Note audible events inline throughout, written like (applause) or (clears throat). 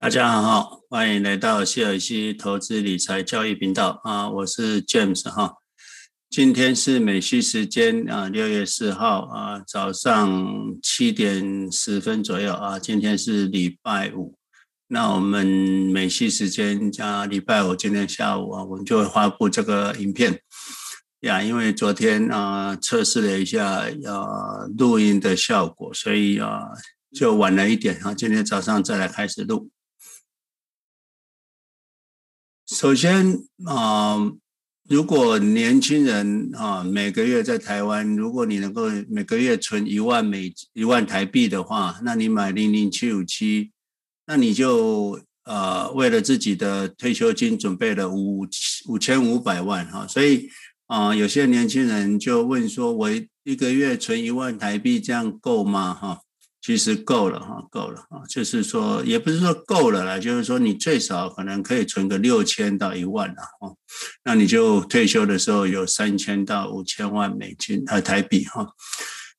大家好，欢迎来到谢尔西投资理财教育频道啊，我是 James 哈。今天是美西时间啊，六月四号啊，早上七点十分左右啊。今天是礼拜五，那我们美西时间加礼拜五，今天下午啊，我们就会发布这个影片呀。因为昨天啊测试了一下啊录音的效果，所以啊就晚了一点啊。今天早上再来开始录。首先啊、如果年轻人啊每个月在台湾，如果你能够每个月存一万美一万台币的话，那你买零零七五七，那你就呃为了自己的退休金准备了五五千五百万哈，所以啊、有些年轻人就问说，我一个月存一万台币这样够吗？哈。其实够了哈，够了啊，就是说也不是说够了啦，就是说你最少可能可以存个六千到一万了哈，那你就退休的时候有三千到五千万美金呃台币哈，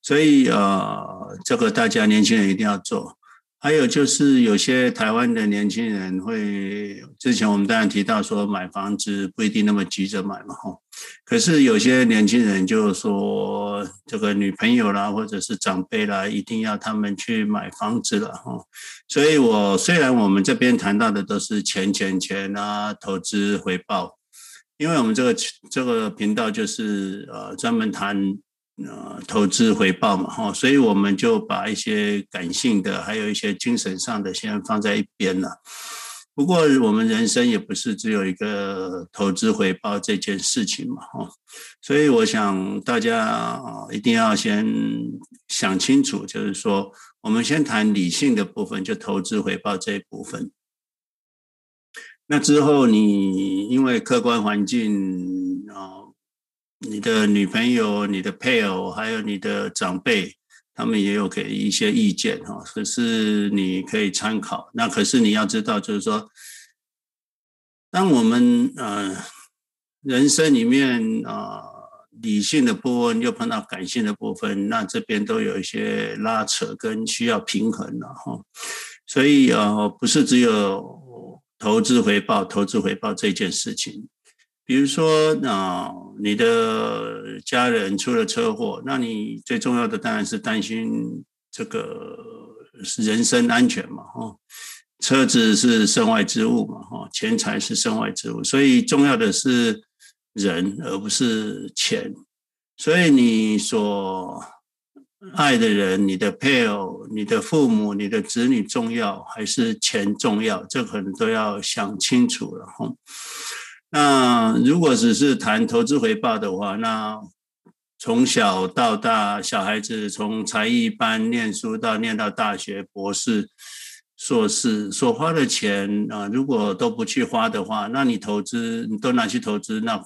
所以呃这个大家年轻人一定要做。还有就是有些台湾的年轻人会，之前我们当然提到说买房子不一定那么急着买嘛哈，可是有些年轻人就说这个女朋友啦或者是长辈啦，一定要他们去买房子了哈，所以我虽然我们这边谈到的都是钱钱钱啊，投资回报，因为我们这个这个频道就是呃专门谈。呃，投资回报嘛，哈，所以我们就把一些感性的，还有一些精神上的，先放在一边了。不过，我们人生也不是只有一个投资回报这件事情嘛，哈。所以，我想大家一定要先想清楚，就是说，我们先谈理性的部分，就投资回报这一部分。那之后，你因为客观环境啊。你的女朋友、你的配偶，还有你的长辈，他们也有给一些意见哈，可是你可以参考。那可是你要知道，就是说，当我们呃人生里面啊、呃、理性的部分又碰到感性的部分，那这边都有一些拉扯跟需要平衡了哈。所以、呃，不是只有投资回报、投资回报这件事情。比如说，啊，你的家人出了车祸，那你最重要的当然是担心这个人身安全嘛，哈，车子是身外之物嘛，哈，钱财是身外之物，所以重要的是人，而不是钱。所以你所爱的人，你的配偶、你的父母、你的子女重要，还是钱重要？这可能都要想清楚了，哈。那如果只是谈投资回报的话，那从小到大，小孩子从才艺班念书到念到大学、博士、硕士所花的钱啊，如果都不去花的话，那你投资你都拿去投资，那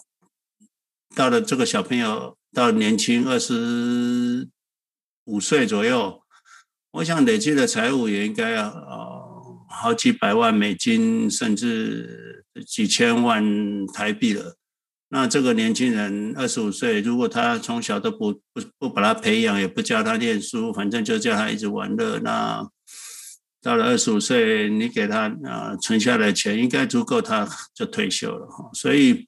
到了这个小朋友到年轻二十五岁左右，我想累积的财务也应该要呃好几百万美金，甚至。几千万台币了，那这个年轻人二十五岁，如果他从小都不不不把他培养，也不教他念书，反正就叫他一直玩乐，那到了二十五岁，你给他啊存下来的钱，应该足够他就退休了哈。所以，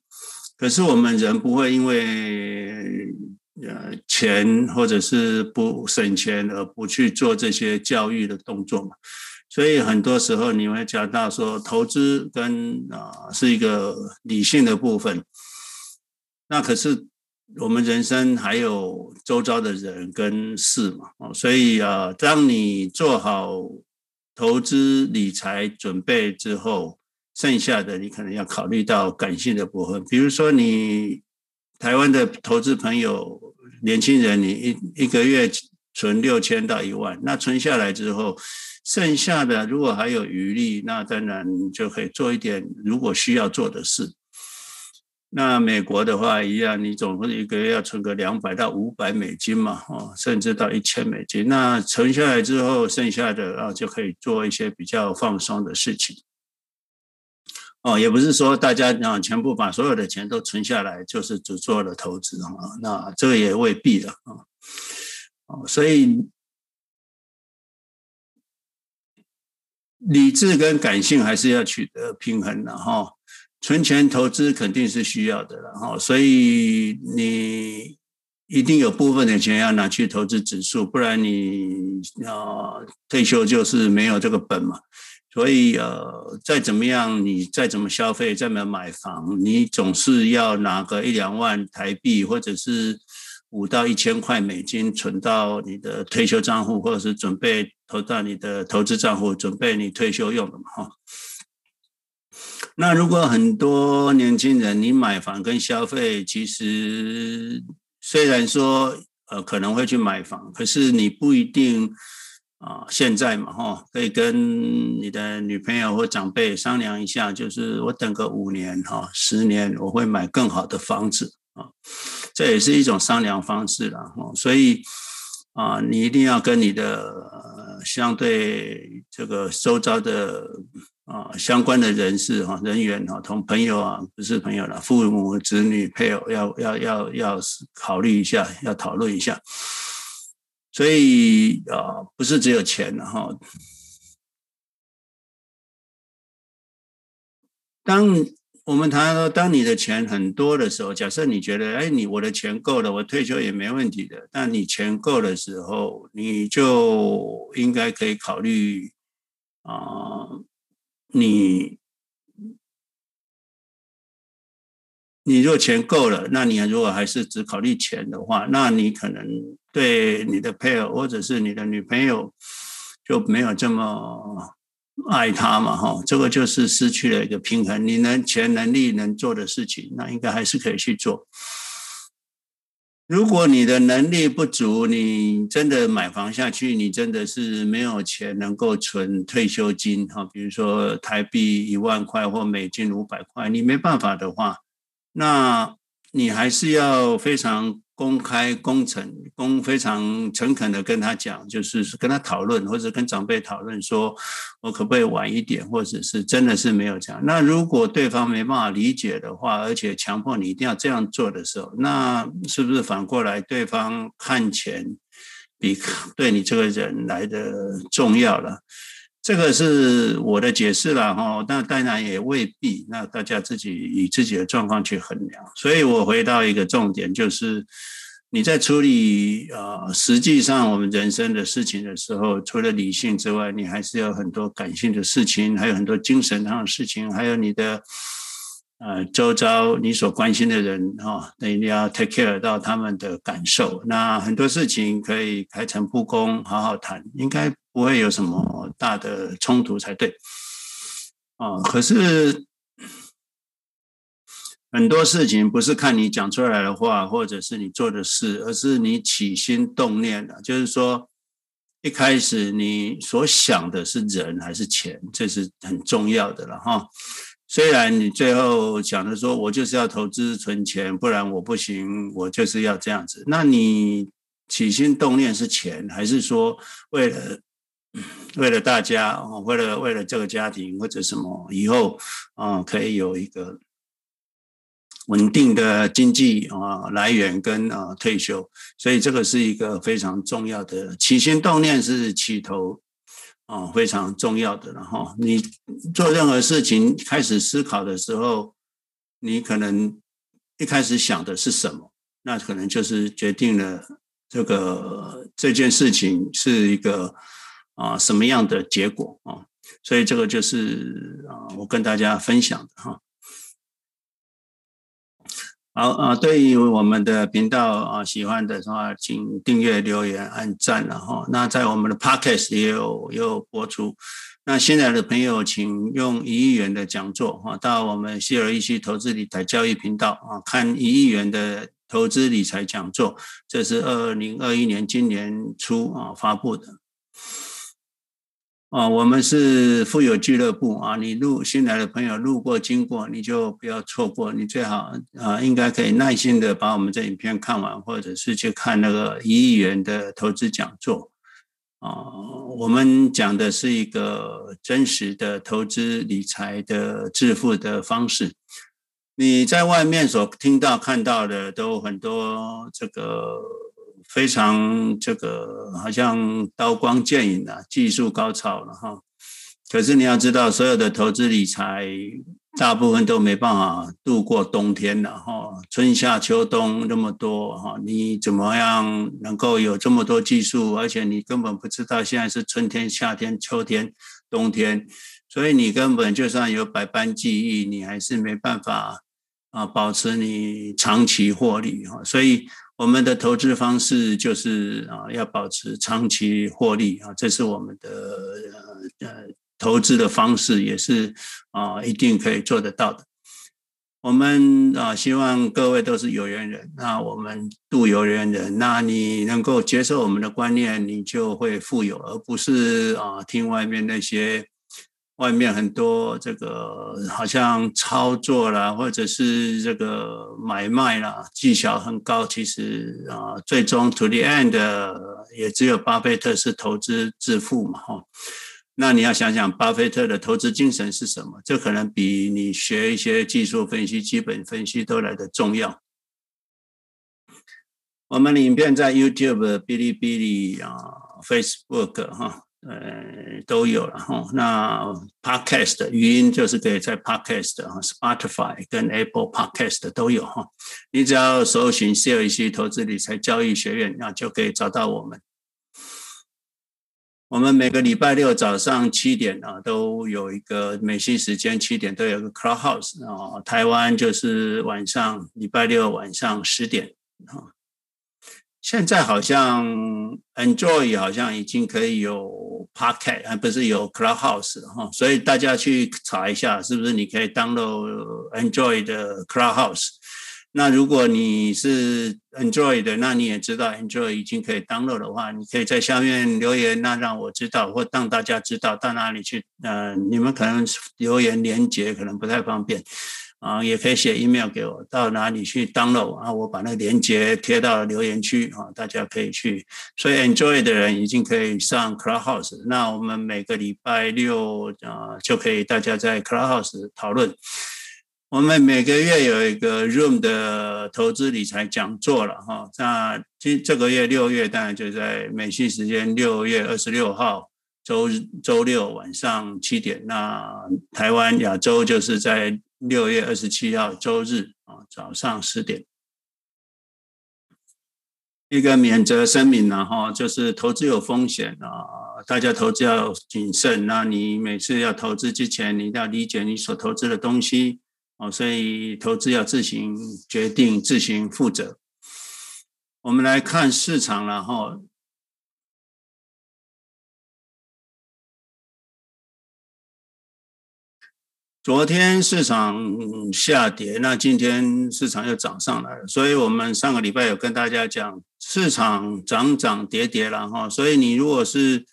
可是我们人不会因为呃钱或者是不省钱而不去做这些教育的动作嘛。所以很多时候你会讲到说，投资跟啊是一个理性的部分，那可是我们人生还有周遭的人跟事嘛，所以啊，当你做好投资理财准备之后，剩下的你可能要考虑到感性的部分，比如说你台湾的投资朋友年轻人，你一一个月存六千到一万，那存下来之后。剩下的如果还有余力，那当然就可以做一点如果需要做的事。那美国的话一样，你总共一个月要存个两百到五百美金嘛，哦，甚至到一千美金。那存下来之后，剩下的啊就可以做一些比较放松的事情。哦，也不是说大家啊全部把所有的钱都存下来，就是只做了投资啊，那这个也未必的啊。哦，所以。理智跟感性还是要取得平衡的哈。存钱投资肯定是需要的了哈，所以你一定有部分的钱要拿去投资指数，不然你啊退休就是没有这个本嘛。所以呃，再怎么样，你再怎么消费，再怎么买房，你总是要拿个一两万台币，或者是五到一千块美金存到你的退休账户，或者是准备投到你的投资账户，准备你退休用的嘛哈。那如果很多年轻人，你买房跟消费，其实虽然说呃可能会去买房，可是你不一定。啊，现在嘛，哈，可以跟你的女朋友或长辈商量一下，就是我等个五年，哈，十年，我会买更好的房子啊，这也是一种商量方式了，哈，所以啊，你一定要跟你的相对这个周遭的啊相关的人士哈人员哈，同朋友啊，不是朋友了，父母、子女、配偶，要要要要考虑一下，要讨论一下。所以啊，不是只有钱哈。当我们谈到当你的钱很多的时候，假设你觉得，哎，你我的钱够了，我退休也没问题的。但你钱够的时候，你就应该可以考虑啊，你。你如果钱够了，那你如果还是只考虑钱的话，那你可能对你的配偶或者是你的女朋友就没有这么爱他嘛，哈，这个就是失去了一个平衡。你能全能力能做的事情，那应该还是可以去做。如果你的能力不足，你真的买房下去，你真的是没有钱能够存退休金，哈，比如说台币一万块或美金五百块，你没办法的话。那你还是要非常公开、公诚、公非常诚恳的跟他讲，就是跟他讨论，或者跟长辈讨论，说我可不可以晚一点，或者是真的是没有这样。那如果对方没办法理解的话，而且强迫你一定要这样做的时候，那是不是反过来对方看钱比 (laughs) 对你这个人来的重要了？这个是我的解释了哈，那当然也未必，那大家自己以自己的状况去衡量。所以我回到一个重点，就是你在处理啊，实际上我们人生的事情的时候，除了理性之外，你还是有很多感性的事情，还有很多精神上的事情，还有你的呃周遭你所关心的人哈，那一定要 take care 到他们的感受。那很多事情可以开诚布公，好好谈，应该。不会有什么大的冲突才对，啊！可是很多事情不是看你讲出来的话，或者是你做的事，而是你起心动念的。就是说，一开始你所想的是人还是钱，这是很重要的了哈。虽然你最后讲的说，我就是要投资存钱，不然我不行，我就是要这样子。那你起心动念是钱，还是说为了？为了大家，为了为了这个家庭或者什么以后啊，可以有一个稳定的经济啊来源跟啊退休，所以这个是一个非常重要的起心动念是起头啊非常重要的。然后你做任何事情开始思考的时候，你可能一开始想的是什么，那可能就是决定了这个这件事情是一个。啊，什么样的结果啊？所以这个就是啊，我跟大家分享的哈。好啊，对于我们的频道啊，喜欢的话，请订阅、留言、按赞了哈。那在我们的 Podcast 也有也有播出。那新来的朋友，请用一亿元的讲座哈，到我们希尔易溪投资理财教育频道啊，看一亿元的投资理财讲座。这是二零二一年今年初啊发布的。啊，我们是富有俱乐部啊！你路新来的朋友路过经过，你就不要错过。你最好啊，应该可以耐心的把我们这影片看完，或者是去看那个一亿元的投资讲座啊。我们讲的是一个真实的投资理财的致富的方式。你在外面所听到看到的都很多这个。非常这个好像刀光剑影啊，技术高超了哈。可是你要知道，所有的投资理财大部分都没办法度过冬天了哈，春夏秋冬那么多哈，你怎么样能够有这么多技术？而且你根本不知道现在是春天、夏天、秋天、冬天，所以你根本就算有百般技艺，你还是没办法啊保持你长期获利哈。所以我们的投资方式就是啊要保持长期获利啊，这是我们的呃呃。投资的方式也是啊，一定可以做得到的。我们啊，希望各位都是有缘人。那我们度有缘人，那你能够接受我们的观念，你就会富有，而不是啊，听外面那些外面很多这个好像操作啦，或者是这个买卖啦，技巧很高。其实啊，最终 to the end 也只有巴菲特是投资致富嘛，哈。那你要想想，巴菲特的投资精神是什么？这可能比你学一些技术分析、基本分析都来得重要。我们影片在 YouTube、哔哩哔哩啊、Facebook 哈，呃，都有了哈。那 Podcast 语音就是可以在 Podcast 哈、Spotify 跟 Apple Podcast 都有哈。你只要搜寻 CLEC 投资理财交易学院，那就可以找到我们。我们每个礼拜六早上七点啊，都有一个美西时间七点都有个 Clubhouse 啊。台湾就是晚上礼拜六晚上十点啊。现在好像 Android 好像已经可以有 Pocket，还不是有 Clubhouse 哈，所以大家去查一下，是不是你可以 download Android 的 Clubhouse。那如果你是 Android 的，那你也知道 Android 已经可以 download 的话，你可以在下面留言，那让我知道，或让大家知道到哪里去。呃，你们可能留言连接可能不太方便，啊，也可以写 email 给我，到哪里去 download 啊？我把那个链接贴到留言区啊，大家可以去。所以 enjoy 的人已经可以上 Clubhouse，那我们每个礼拜六啊就可以大家在 Clubhouse 讨论。我们每个月有一个 Room 的投资理财讲座了哈，那今这个月六月当然就在美西时间六月二十六号周周六晚上七点，那台湾亚洲就是在六月二十七号周日啊早上十点。一个免责声明然后就是投资有风险啊，大家投资要谨慎。那你每次要投资之前，你一定要理解你所投资的东西。哦，所以投资要自行决定，自行负责。我们来看市场，然后昨天市场下跌，那今天市场又涨上来了。所以我们上个礼拜有跟大家讲，市场涨涨跌跌了哈。所以你如果是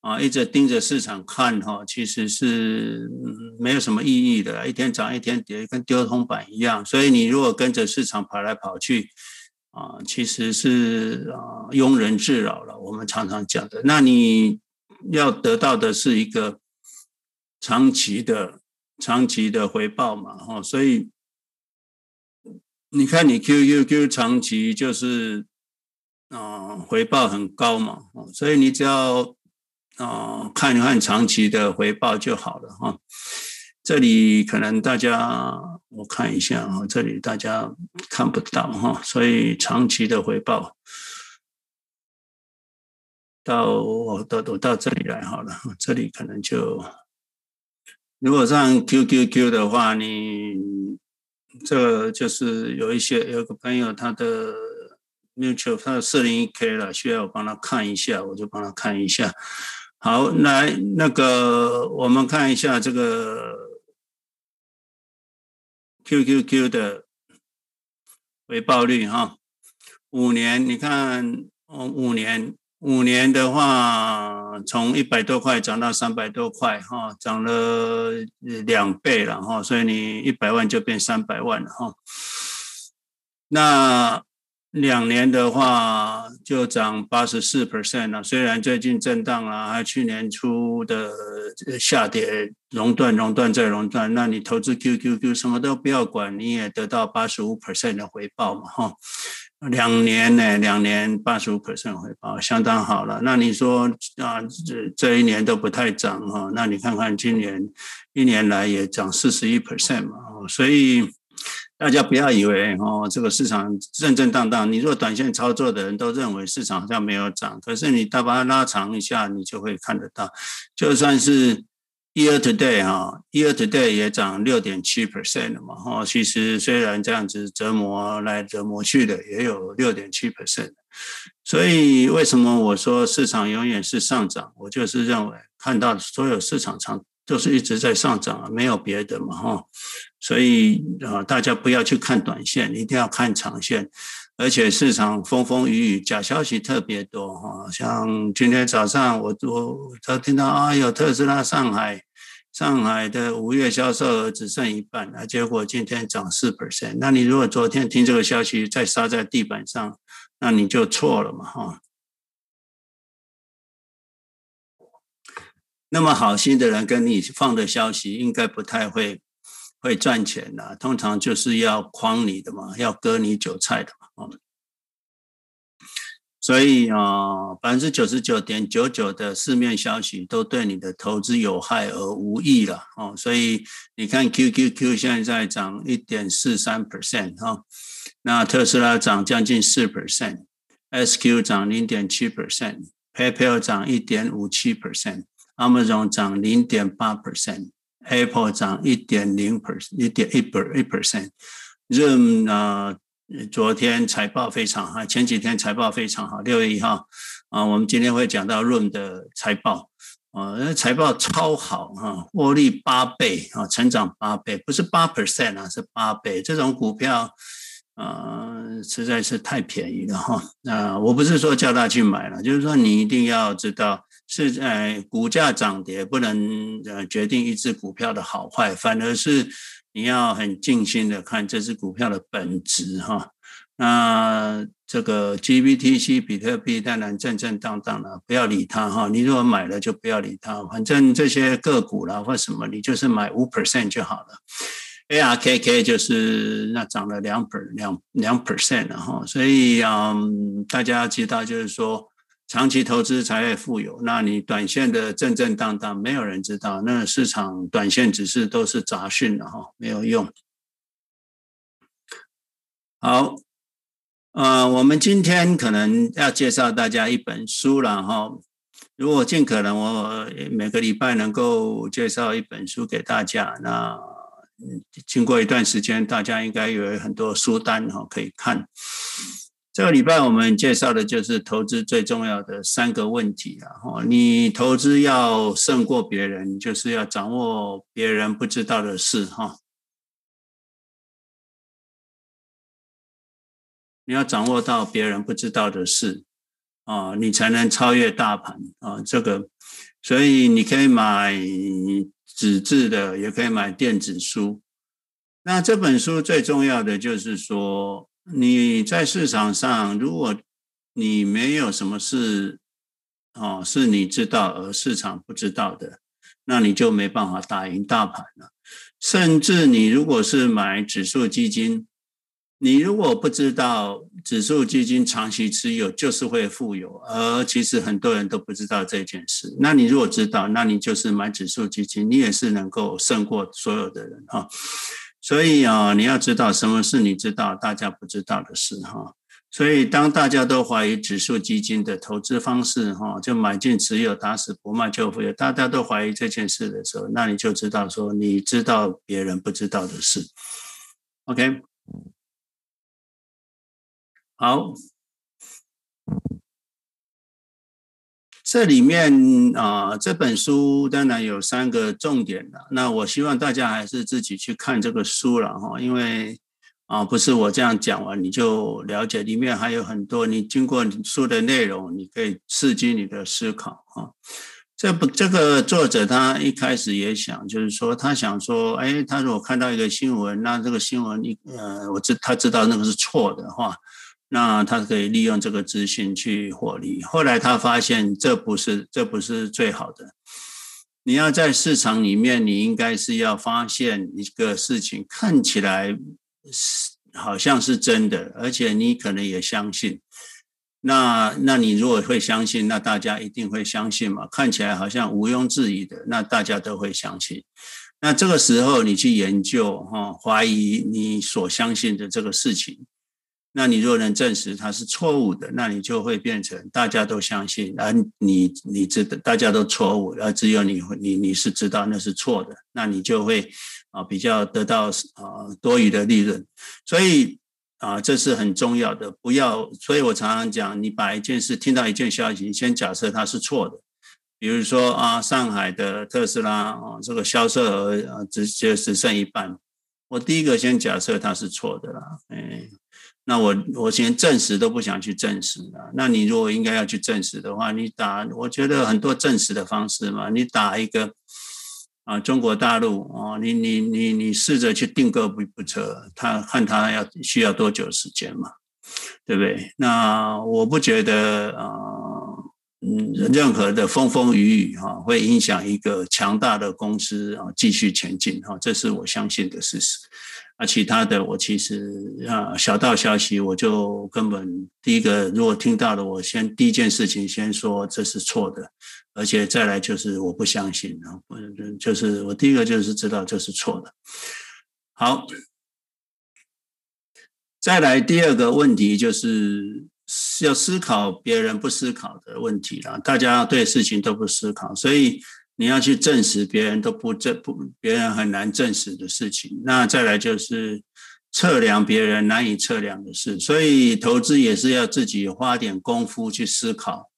啊，一直盯着市场看哈，其实是没有什么意义的，一天涨一天跌，跟丢铜板一样。所以你如果跟着市场跑来跑去，啊，其实是啊庸人自扰了。我们常常讲的，那你要得到的是一个长期的、长期的回报嘛，哈。所以你看，你 QQQ 长期就是啊回报很高嘛，所以你只要。啊，看一看长期的回报就好了哈。这里可能大家我看一下啊，这里大家看不到哈，所以长期的回报到我到我到这里来好了，这里可能就如果上 QQQ 的话，你这就是有一些有个朋友他的 mutual 他的四零一 K 了，需要我帮他看一下，我就帮他看一下。好，来那个，我们看一下这个 QQQ 的回报率哈。五年，你看哦，五年，五年的话，从一百多块涨到三百多块哈，涨了两倍了哈，所以你一百万就变三百万了哈。那两年的话就涨八十四 percent 了，虽然最近震荡了，还有去年初的下跌，熔断、熔断再熔断，那你投资 QQQ 什么都不要管，你也得到八十五 percent 的回报嘛，哈。两年呢，两年八十五 percent 回报，相当好了。那你说啊，这这一年都不太涨哈，那你看看今年一年来也涨四十一 percent 嘛，所以。大家不要以为哦，这个市场震震荡荡。你做短线操作的人都认为市场好像没有涨，可是你再把它拉长一下，你就会看得到。就算是 year to day 哈，year to day 也涨六点七 percent 了嘛。哈，其实虽然这样子折磨来折磨去的，也有六点七 percent。所以为什么我说市场永远是上涨？我就是认为看到所有市场上都是一直在上涨啊，没有别的嘛。哈。所以啊，大家不要去看短线，一定要看长线。而且市场风风雨雨，假消息特别多哈。像今天早上我我都听到啊，有特斯拉上海上海的五月销售额只剩一半，那结果今天涨四 percent。那你如果昨天听这个消息再杀在地板上，那你就错了嘛哈。那么好心的人跟你放的消息，应该不太会。会赚钱的，通常就是要诓你的嘛，要割你韭菜的嘛。所以啊，百分之九十九点九九的市面消息都对你的投资有害而无益了哦。所以你看，QQQ 现在涨一点四三 percent 哈，那特斯拉涨将近四 percent，SQ 涨零点七 percent，PayPal 涨一点五七 percent，Amazon 涨零点八 percent。Apple 涨一点零 percent，一点一 per 一 percent。Zoom 啊，昨天财报非常好，前几天财报非常好。六月一号啊，我们今天会讲到润的财报啊，那财报超好哈，获利八倍啊，成长八倍，不是八 percent 啊，是八倍。这种股票啊，实在是太便宜了哈。那我不是说叫他去买了，就是说你一定要知道。是呃，股价涨跌不能呃决定一只股票的好坏，反而是你要很静心的看这只股票的本质哈。那这个 GBTC 比特币当然正正当当了，不要理它哈。你如果买了就不要理它，反正这些个股啦或什么，你就是买五 percent 就好了。ARKK 就是那涨了两 per 两两 percent 了哈，所以嗯，大家知道就是说。长期投资才会富有。那你短线的震震荡荡，没有人知道。那市场短线只是都是杂讯的哈，没有用。好，呃，我们今天可能要介绍大家一本书了哈。如果尽可能，我每个礼拜能够介绍一本书给大家。那经过一段时间，大家应该有很多书单哈可以看。这个礼拜我们介绍的就是投资最重要的三个问题啊！哈，你投资要胜过别人，就是要掌握别人不知道的事哈。你要掌握到别人不知道的事啊，你才能超越大盘啊！这个，所以你可以买纸质的，也可以买电子书。那这本书最重要的就是说。你在市场上，如果你没有什么事，哦，是你知道而市场不知道的，那你就没办法打赢大盘了。甚至你如果是买指数基金，你如果不知道指数基金长期持有就是会富有，而其实很多人都不知道这件事。那你如果知道，那你就是买指数基金，你也是能够胜过所有的人哈。所以啊，你要知道什么是你知道大家不知道的事哈。所以当大家都怀疑指数基金的投资方式哈，就买进持有打死不卖就会有，大家都怀疑这件事的时候，那你就知道说你知道别人不知道的事。OK，好。这里面啊、呃，这本书当然有三个重点的。那我希望大家还是自己去看这个书了哈，因为啊，不是我这样讲完你就了解，里面还有很多你经过书的内容，你可以刺激你的思考哈。这不，这个作者他一开始也想，就是说他想说，哎，他如果看到一个新闻，那这个新闻一呃，我知他知道那个是错的话。那他可以利用这个资讯去获利。后来他发现这不是这不是最好的。你要在市场里面，你应该是要发现一个事情看起来是好像是真的，而且你可能也相信。那那你如果会相信，那大家一定会相信嘛？看起来好像毋庸置疑的，那大家都会相信。那这个时候你去研究哈，怀疑你所相信的这个事情，那你若能证实它是错误的，那你就会变成大家都相信，而你你知道大家都错误，而只有你你你是知道那是错的，那你就会啊比较得到啊多余的利润，所以。啊，这是很重要的，不要。所以我常常讲，你把一件事听到一件消息，先假设它是错的。比如说啊，上海的特斯拉啊，这个销售额啊，直接只剩一半。我第一个先假设它是错的啦。哎，那我我先证实都不想去证实了。那你如果应该要去证实的话，你打，我觉得很多证实的方式嘛，你打一个。啊，中国大陆啊，你你你你试着去订购一部车，他看他要需要多久时间嘛，对不对？那我不觉得啊，嗯，任何的风风雨雨哈，会影响一个强大的公司啊继续前进哈，这是我相信的事实。啊，其他的我其实啊，小道消息我就根本第一个，如果听到了，我先第一件事情先说这是错的，而且再来就是我不相信啊，就是我第一个就是知道这是错的。好，再来第二个问题就是要思考别人不思考的问题了，大家对事情都不思考，所以。你要去证实别人都不证不，别人很难证实的事情。那再来就是测量别人难以测量的事，所以投资也是要自己花点功夫去思考，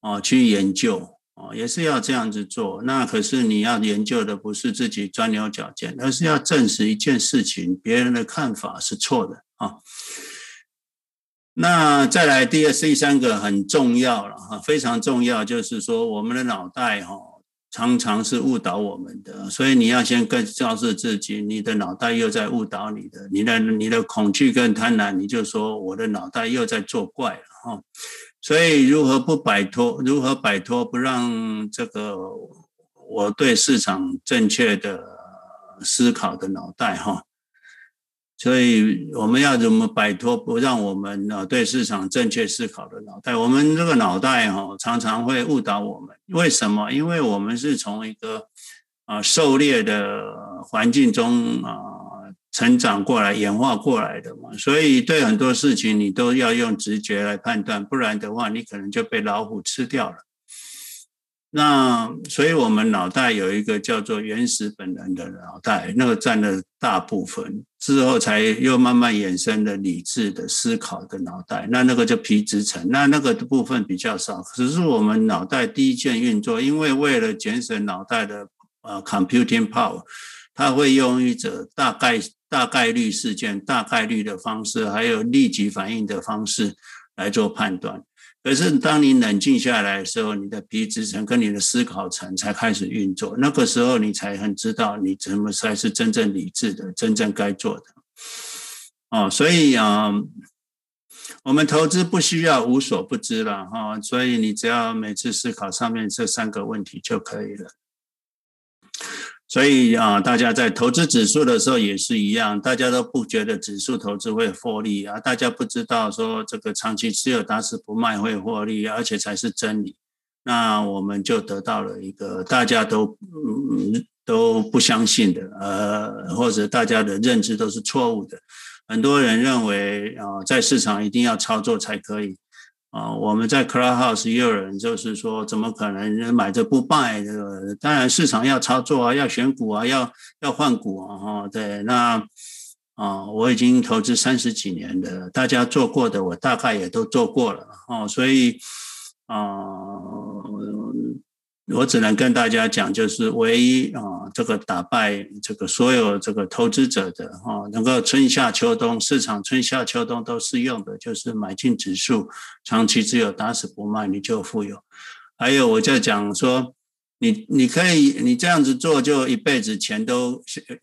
哦，去研究，哦，也是要这样子做。那可是你要研究的不是自己钻牛角尖，而是要证实一件事情，别人的看法是错的啊。那再来第二、第三个很重要了哈，非常重要，就是说我们的脑袋哈。常常是误导我们的，所以你要先更告诉自己，你的脑袋又在误导你的，你的你的恐惧跟贪婪，你就说我的脑袋又在作怪了哈。所以如何不摆脱？如何摆脱不让这个我对市场正确的思考的脑袋哈？所以我们要怎么摆脱不让我们呢对市场正确思考的脑袋？我们这个脑袋哈常常会误导我们。为什么？因为我们是从一个啊狩猎的环境中啊成长过来、演化过来的嘛。所以对很多事情你都要用直觉来判断，不然的话你可能就被老虎吃掉了。那所以，我们脑袋有一个叫做原始本能的脑袋，那个占了大部分，之后才又慢慢衍生了理智的思考的脑袋。那那个叫皮质层，那那个部分比较少。只是我们脑袋第一件运作，因为为了节省脑袋的呃 computing power，它会用一种大概大概率事件、大概率的方式，还有立即反应的方式来做判断。可是，当你冷静下来的时候，你的皮质层跟你的思考层才开始运作。那个时候，你才很知道你怎么才是真正理智的、真正该做的。哦，所以啊，我们投资不需要无所不知了哈。所以你只要每次思考上面这三个问题就可以了。所以啊，大家在投资指数的时候也是一样，大家都不觉得指数投资会获利啊，大家不知道说这个长期持有打死不卖会获利，而且才是真理。那我们就得到了一个大家都嗯都不相信的，呃，或者大家的认知都是错误的。很多人认为啊，在市场一定要操作才可以。啊，我们在 Clubhouse 也有人就是说，怎么可能人买着不卖？这个当然市场要操作啊，要选股啊，要要换股啊，哈，对，那啊，我已经投资三十几年了，大家做过的我大概也都做过了，哦，所以啊。我只能跟大家讲，就是唯一啊，这个打败这个所有这个投资者的哈，能够春夏秋冬市场春夏秋冬都适用的，就是买进指数，长期持有打死不卖，你就富有。还有我在讲说，你你可以你这样子做，就一辈子钱都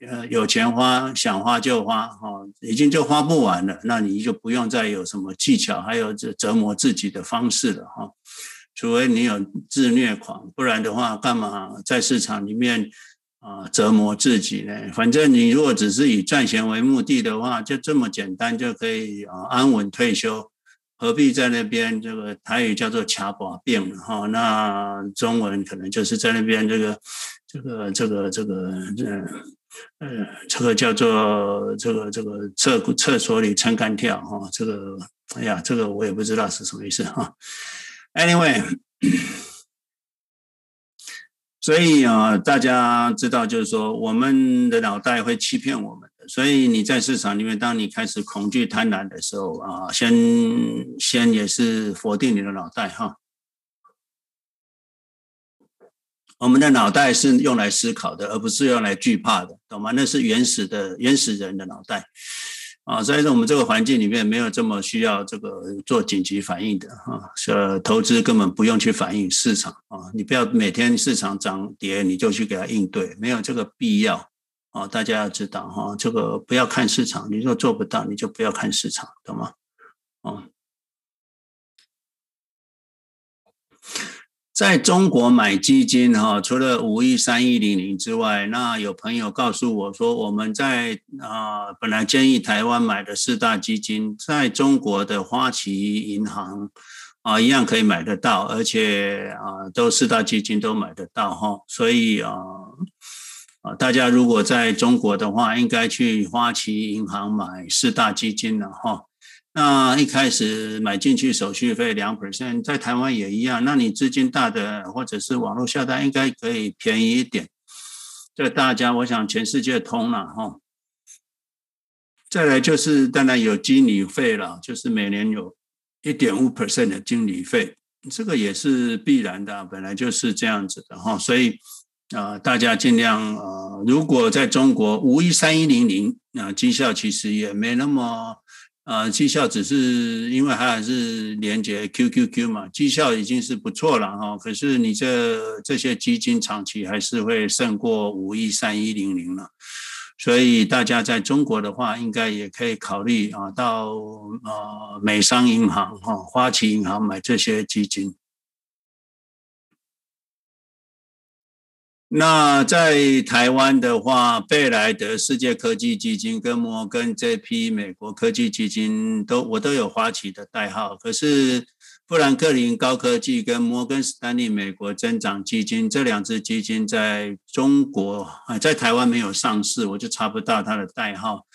呃有钱花，想花就花哈，已经就花不完了，那你就不用再有什么技巧，还有这折磨自己的方式了哈。除非你有自虐狂，不然的话，干嘛在市场里面啊折磨自己呢？反正你如果只是以赚钱为目的的话，就这么简单就可以啊安稳退休，何必在那边这个台语叫做卡把病哈？那中文可能就是在那边这个这个这个这个嗯呃这个叫做这个这个厕厕所里撑杆跳哈？这个哎呀，这个我也不知道是什么意思哈。Anyway。所以啊，大家知道，就是说，我们的脑袋会欺骗我们的。所以你在市场里面，当你开始恐惧、贪婪的时候啊，先先也是否定你的脑袋哈。我们的脑袋是用来思考的，而不是用来惧怕的，懂吗？那是原始的原始人的脑袋。啊，所以说我们这个环境里面没有这么需要这个做紧急反应的哈，呃，投资根本不用去反应市场啊，你不要每天市场涨跌你就去给它应对，没有这个必要啊，大家要知道哈，这个不要看市场，你若做不到，你就不要看市场，懂吗？啊。在中国买基金哈，除了五一三一零零之外，那有朋友告诉我说，我们在啊本来建议台湾买的四大基金，在中国的花旗银行啊一样可以买得到，而且啊都四大基金都买得到哈，所以啊啊大家如果在中国的话，应该去花旗银行买四大基金了哈。那一开始买进去手续费两 percent，在台湾也一样。那你资金大的或者是网络下单，应该可以便宜一点。这大家，我想全世界通了哈。再来就是当然有经理费了，就是每年有一点五 percent 的经理费，这个也是必然的，本来就是这样子的哈。所以啊，大家尽量啊，如果在中国五一三一零零啊，绩效其实也没那么。啊，绩效只是因为还是连接 QQQ 嘛，绩效已经是不错了哈。可是你这这些基金长期还是会胜过五一三一零零了，所以大家在中国的话，应该也可以考虑啊，到呃美商银行哈、花旗银行买这些基金。那在台湾的话，贝莱德世界科技基金跟摩根这批美国科技基金都我都有花旗的代号，可是富兰克林高科技跟摩根斯丹利美国增长基金这两支基金在中国啊，在台湾没有上市，我就查不到它的代号。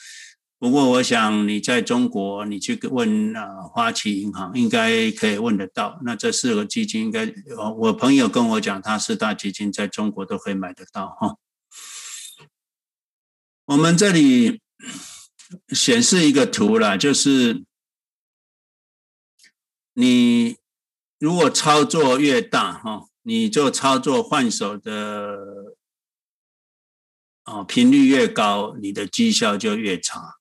不过，我想你在中国，你去问啊花旗银行，应该可以问得到。那这四个基金应该，我朋友跟我讲，他四大基金在中国都可以买得到哈。我们这里显示一个图啦，就是你如果操作越大哈，你就操作换手的啊频率越高，你的绩效就越差。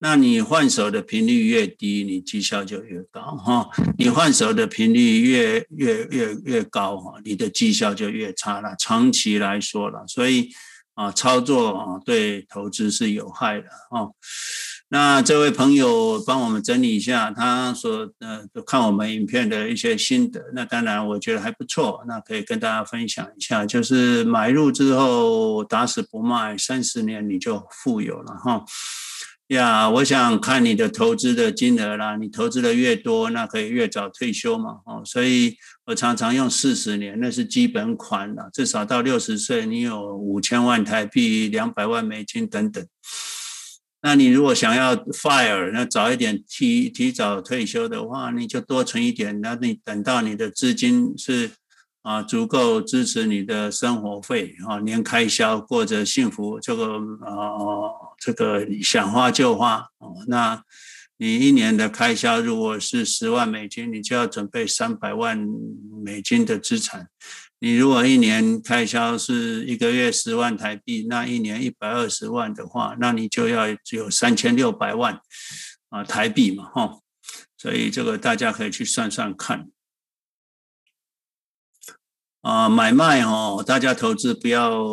那你换手的频率越低，你绩效就越高哈。你换手的频率越越越越高哈，你的绩效就越差了。长期来说了，所以啊，操作啊对投资是有害的哈。那这位朋友帮我们整理一下，他说呃看我们影片的一些心得，那当然我觉得还不错，那可以跟大家分享一下，就是买入之后打死不卖，三十年你就富有了哈。呀我想看你的投资的金额啦。你投资的越多，那可以越早退休嘛。哦，所以我常常用四十年，那是基本款了。至少到六十岁，你有五千万台币、两百万美金等等。那你如果想要 fire，那早一点提提早退休的话，你就多存一点。那你等到你的资金是。啊，足够支持你的生活费啊，年开销过着幸福，这个啊，这个想花就花哦。那你一年的开销如果是十万美金，你就要准备三百万美金的资产。你如果一年开销是一个月十万台币，那一年一百二十万的话，那你就要有三千六百万啊台币嘛，哈。所以这个大家可以去算算看。啊，买卖哦，大家投资不要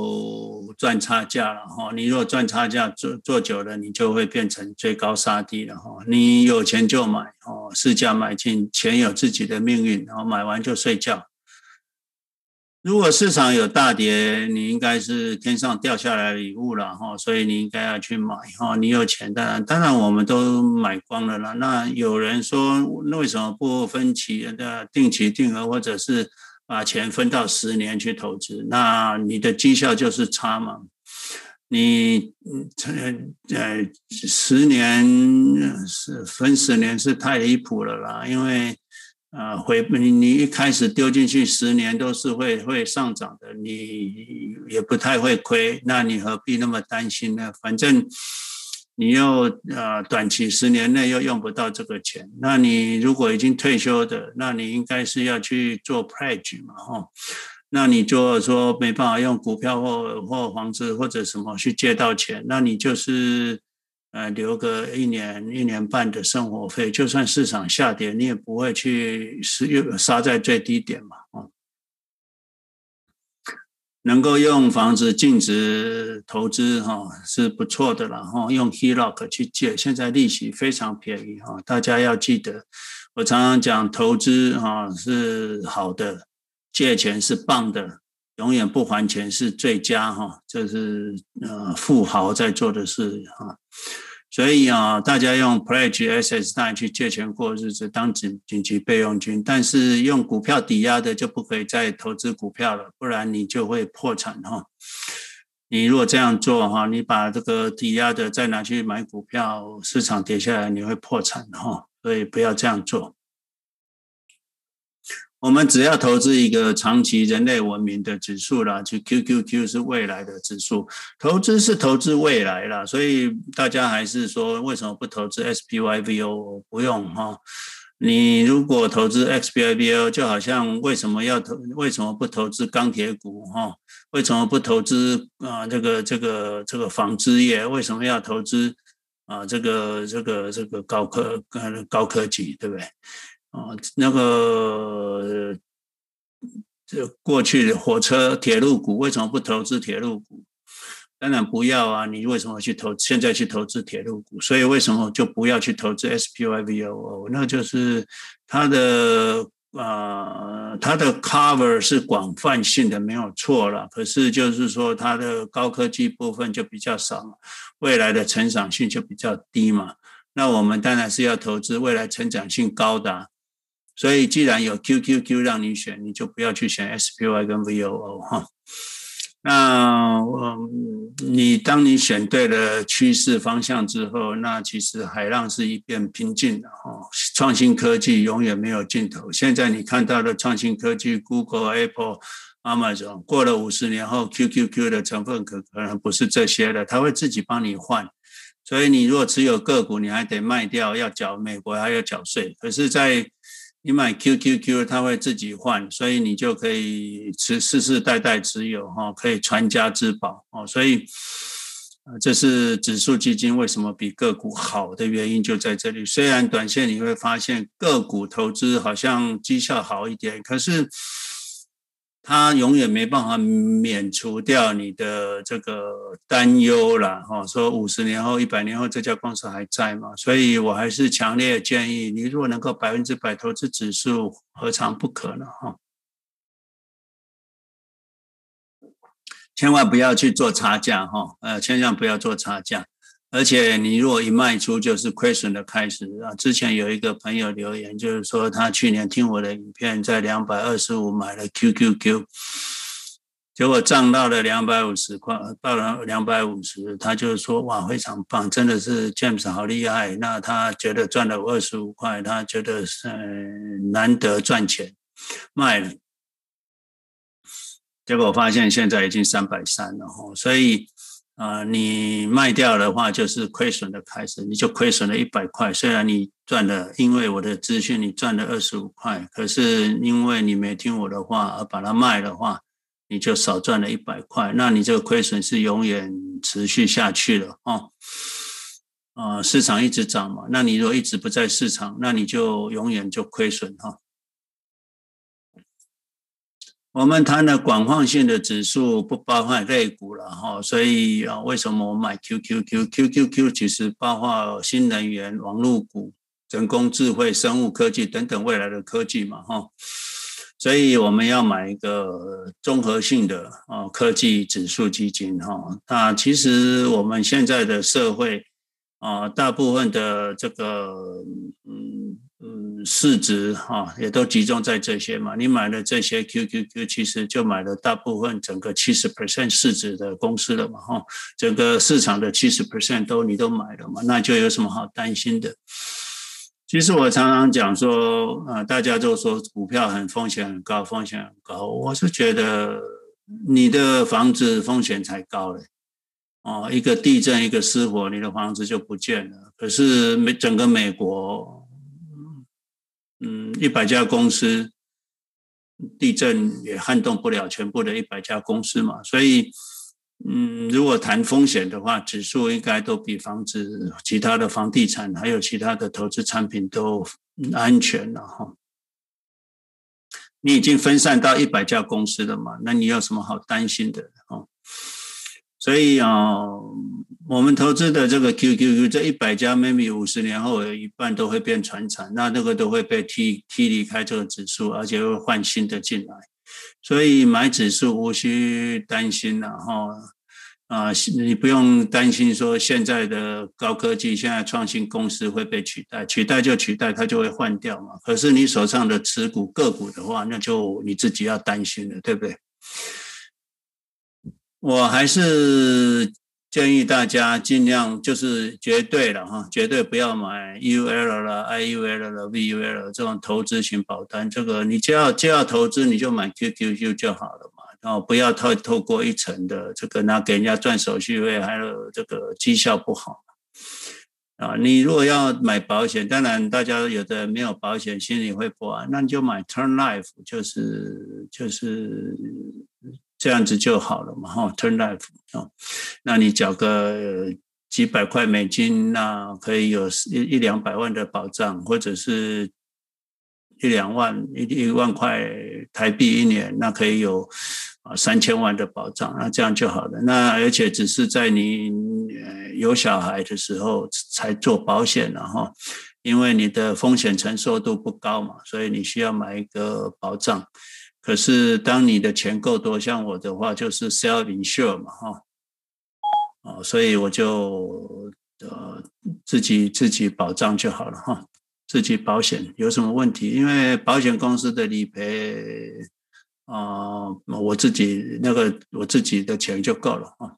赚差价了哈。你如果赚差价做做久了，你就会变成追高杀低了哈。你有钱就买哦，市价买进，钱有自己的命运，然后买完就睡觉。如果市场有大跌，你应该是天上掉下来的礼物了哈，所以你应该要去买哈。你有钱，当然当然我们都买光了啦。那有人说，那为什么不分期的定期定额，或者是把钱分到十年去投资？那你的绩效就是差嘛。你呃十年是分十年是太离谱了啦，因为。啊，回你你一开始丢进去十年都是会会上涨的，你也不太会亏，那你何必那么担心呢？反正你又呃短期十年内又用不到这个钱，那你如果已经退休的，那你应该是要去做 pledge 嘛，哈，那你就说没办法用股票或或房子或者什么去借到钱，那你就是。呃，留个一年一年半的生活费，就算市场下跌，你也不会去是又杀在最低点嘛，啊，能够用房子净值投资哈是不错的了哈，用 HELOC 去借，现在利息非常便宜哈，大家要记得，我常常讲投资哈是好的，借钱是棒的。永远不还钱是最佳哈，这是呃富豪在做的事哈，所以啊，大家用 Pledge SS9 去借钱过日子当紧紧急备用金，但是用股票抵押的就不可以再投资股票了，不然你就会破产哈。你如果这样做哈，你把这个抵押的再拿去买股票，市场跌下来你会破产哈，所以不要这样做。我们只要投资一个长期人类文明的指数啦，就 QQQ 是未来的指数，投资是投资未来啦，所以大家还是说为什么不投资 SPYVO？不用哈，你如果投资 SPYVO，就好像为什么要投？为什么不投资钢铁股哈？为什么不投资啊？这个这个这个纺织业？为什么要投资啊？这个这个这个高科高科技，对不对？啊，那个这过去火车、铁路股为什么不投资铁路股？当然不要啊！你为什么去投？现在去投资铁路股？所以为什么就不要去投资 SPYVOO？那就是它的啊、呃，它的 cover 是广泛性的，没有错了。可是就是说，它的高科技部分就比较少，未来的成长性就比较低嘛。那我们当然是要投资未来成长性高的。所以，既然有 QQQ 让你选，你就不要去选 SPY 跟 VOO 哈。那嗯，你当你选对了趋势方向之后，那其实海浪是一片平静的哈。创新科技永远没有尽头。现在你看到的创新科技，Google、Apple、Amazon，过了五十年后，QQQ 的成分可可能不是这些了，它会自己帮你换。所以，你如果持有个股，你还得卖掉，要缴美国还要缴税。可是，在你买 QQQ，它会自己换，所以你就可以持世世代代持有哈，可以传家之宝哦。所以，这是指数基金为什么比个股好的原因就在这里。虽然短线你会发现个股投资好像绩效好一点，可是。它永远没办法免除掉你的这个担忧了哈，说五十年后、一百年后这家公司还在吗？所以我还是强烈建议你，如果能够百分之百投资指数，何尝不可呢？哈，千万不要去做差价哈，呃，千万不要做差价。而且你如果一卖出就是亏损的开始啊！之前有一个朋友留言，就是说他去年听我的影片，在两百二十五买了 QQQ，结果涨到了两百五十块，到了两百五十，他就说哇，非常棒，真的是 James 好厉害。那他觉得赚了二十五块，他觉得是难得赚钱，卖了。结果发现现在已经三百三了哈，所以。啊、呃，你卖掉的话就是亏损的开始，你就亏损了一百块。虽然你赚了，因为我的资讯你赚了二十五块，可是因为你没听我的话而把它卖的话，你就少赚了一百块。那你这个亏损是永远持续下去的哦。啊、市场一直涨嘛，那你如果一直不在市场，那你就永远就亏损哈。我们谈的广泛性的指数不包含类股了哈，所以啊，为什么我买 QQQ？QQQ 其实包括新能源、网络股、人工智慧、生物科技等等未来的科技嘛哈。所以我们要买一个综合性的啊科技指数基金哈。那其实我们现在的社会啊，大部分的这个嗯嗯市值哈，也都集中在这些嘛。你买了这些 QQQ，其实就买了大部分整个七十 percent 市值的公司了嘛哈。整个市场的七十 percent 都你都买了嘛，那就有什么好担心的？其实我常常讲说，呃，大家都说股票很风险很高，风险很高。我是觉得你的房子风险才高嘞，哦，一个地震，一个失火，你的房子就不见了。可是美整个美国，嗯，一百家公司，地震也撼动不了全部的一百家公司嘛，所以。嗯，如果谈风险的话，指数应该都比房子、其他的房地产还有其他的投资产品都安全了哈。你已经分散到一百家公司了嘛，那你有什么好担心的啊？所以啊，我们投资的这个 QQQ 这一百家，maybe 五十年后有一半都会变传产，那那个都会被踢踢离开这个指数，而且会换新的进来。所以买指数无需担心了哈，啊，你不用担心说现在的高科技、现在创新公司会被取代，取代就取代，它就会换掉嘛。可是你手上的持股个股的话，那就你自己要担心了，对不对？我还是。建议大家尽量就是绝对了哈，绝对不要买 UL 了、IUL 了、VUL 这种投资型保单。这个你就要就要投资，你就买 QQQ 就好了嘛。然后不要透透过一层的这个那给人家赚手续费，还有这个绩效不好啊。你如果要买保险，当然大家有的没有保险，心里会不安，那你就买 Turn Life，就是就是。这样子就好了嘛，哈，turn Life 啊，那你缴个几百块美金，那可以有一一两百万的保障，或者是一两万一一万块台币一年，那可以有啊三千万的保障，那这样就好了。那而且只是在你有小孩的时候才做保险了哈，因为你的风险承受度不高嘛，所以你需要买一个保障。可是，当你的钱够多，像我的话，就是 self insure 嘛，哈，哦，所以我就呃自己自己保障就好了，哈，自己保险有什么问题？因为保险公司的理赔，啊，我自己那个我自己的钱就够了，啊。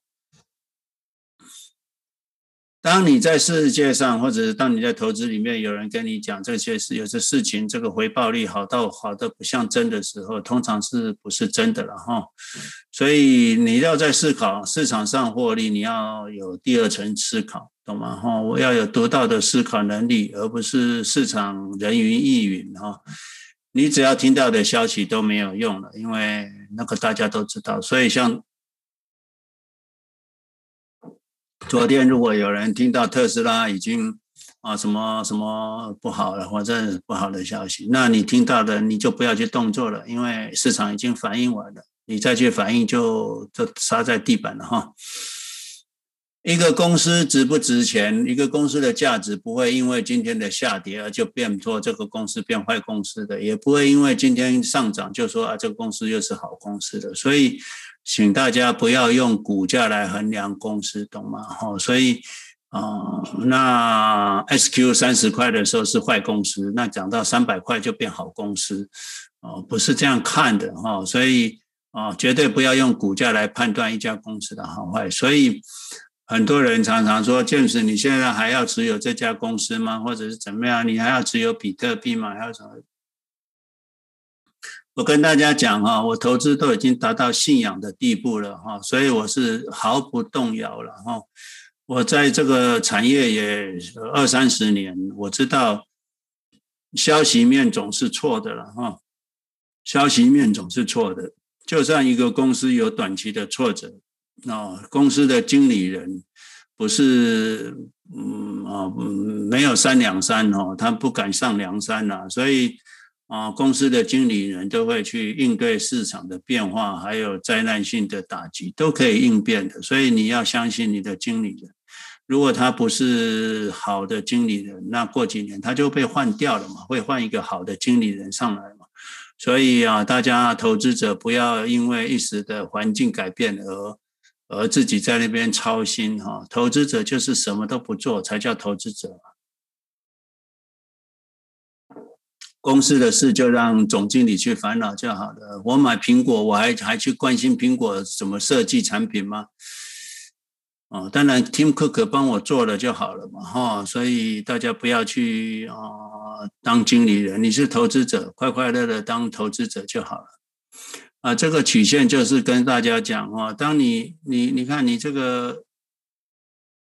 当你在世界上，或者是当你在投资里面，有人跟你讲这些事，有些事情，这个回报率好到好的不像真的时候，通常是不是真的了哈？所以你要在思考市场上获利，你要有第二层思考，懂吗？哈，我要有独到的思考能力，而不是市场人云亦云哈。你只要听到的消息都没有用了，因为那个大家都知道。所以像。昨天如果有人听到特斯拉已经啊什么什么不好了，或者不好的消息，那你听到的你就不要去动作了，因为市场已经反应完了，你再去反应就就杀在地板了哈。一个公司值不值钱，一个公司的价值不会因为今天的下跌而就变做这个公司变坏公司的，也不会因为今天上涨就说啊这个公司又是好公司的，所以。请大家不要用股价来衡量公司，懂吗？哈，所以啊、那 SQ 三十块的时候是坏公司，那涨到三百块就变好公司，哦，不是这样看的哈。所以啊，绝对不要用股价来判断一家公司的好坏。所以很多人常常说，James，你现在还要持有这家公司吗？或者是怎么样？你还要持有比特币吗？还要什么？我跟大家讲哈，我投资都已经达到信仰的地步了哈，所以我是毫不动摇了哈。我在这个产业也二三十年，我知道消息面总是错的了哈，消息面总是错的。就算一个公司有短期的挫折，那公司的经理人不是嗯啊没有三两三哦，他不敢上梁山呐，所以。啊，公司的经理人都会去应对市场的变化，还有灾难性的打击，都可以应变的。所以你要相信你的经理人，如果他不是好的经理人，那过几年他就被换掉了嘛，会换一个好的经理人上来嘛。所以啊，大家投资者不要因为一时的环境改变而而自己在那边操心哈。投资者就是什么都不做才叫投资者。公司的事就让总经理去烦恼就好了。我买苹果，我还还去关心苹果怎么设计产品吗？哦，当然，Tim Cook 帮我做了就好了嘛，哈。所以大家不要去啊、当经理人，你是投资者，快快乐乐当投资者就好了。啊，这个曲线就是跟大家讲哈，当你你你看你这个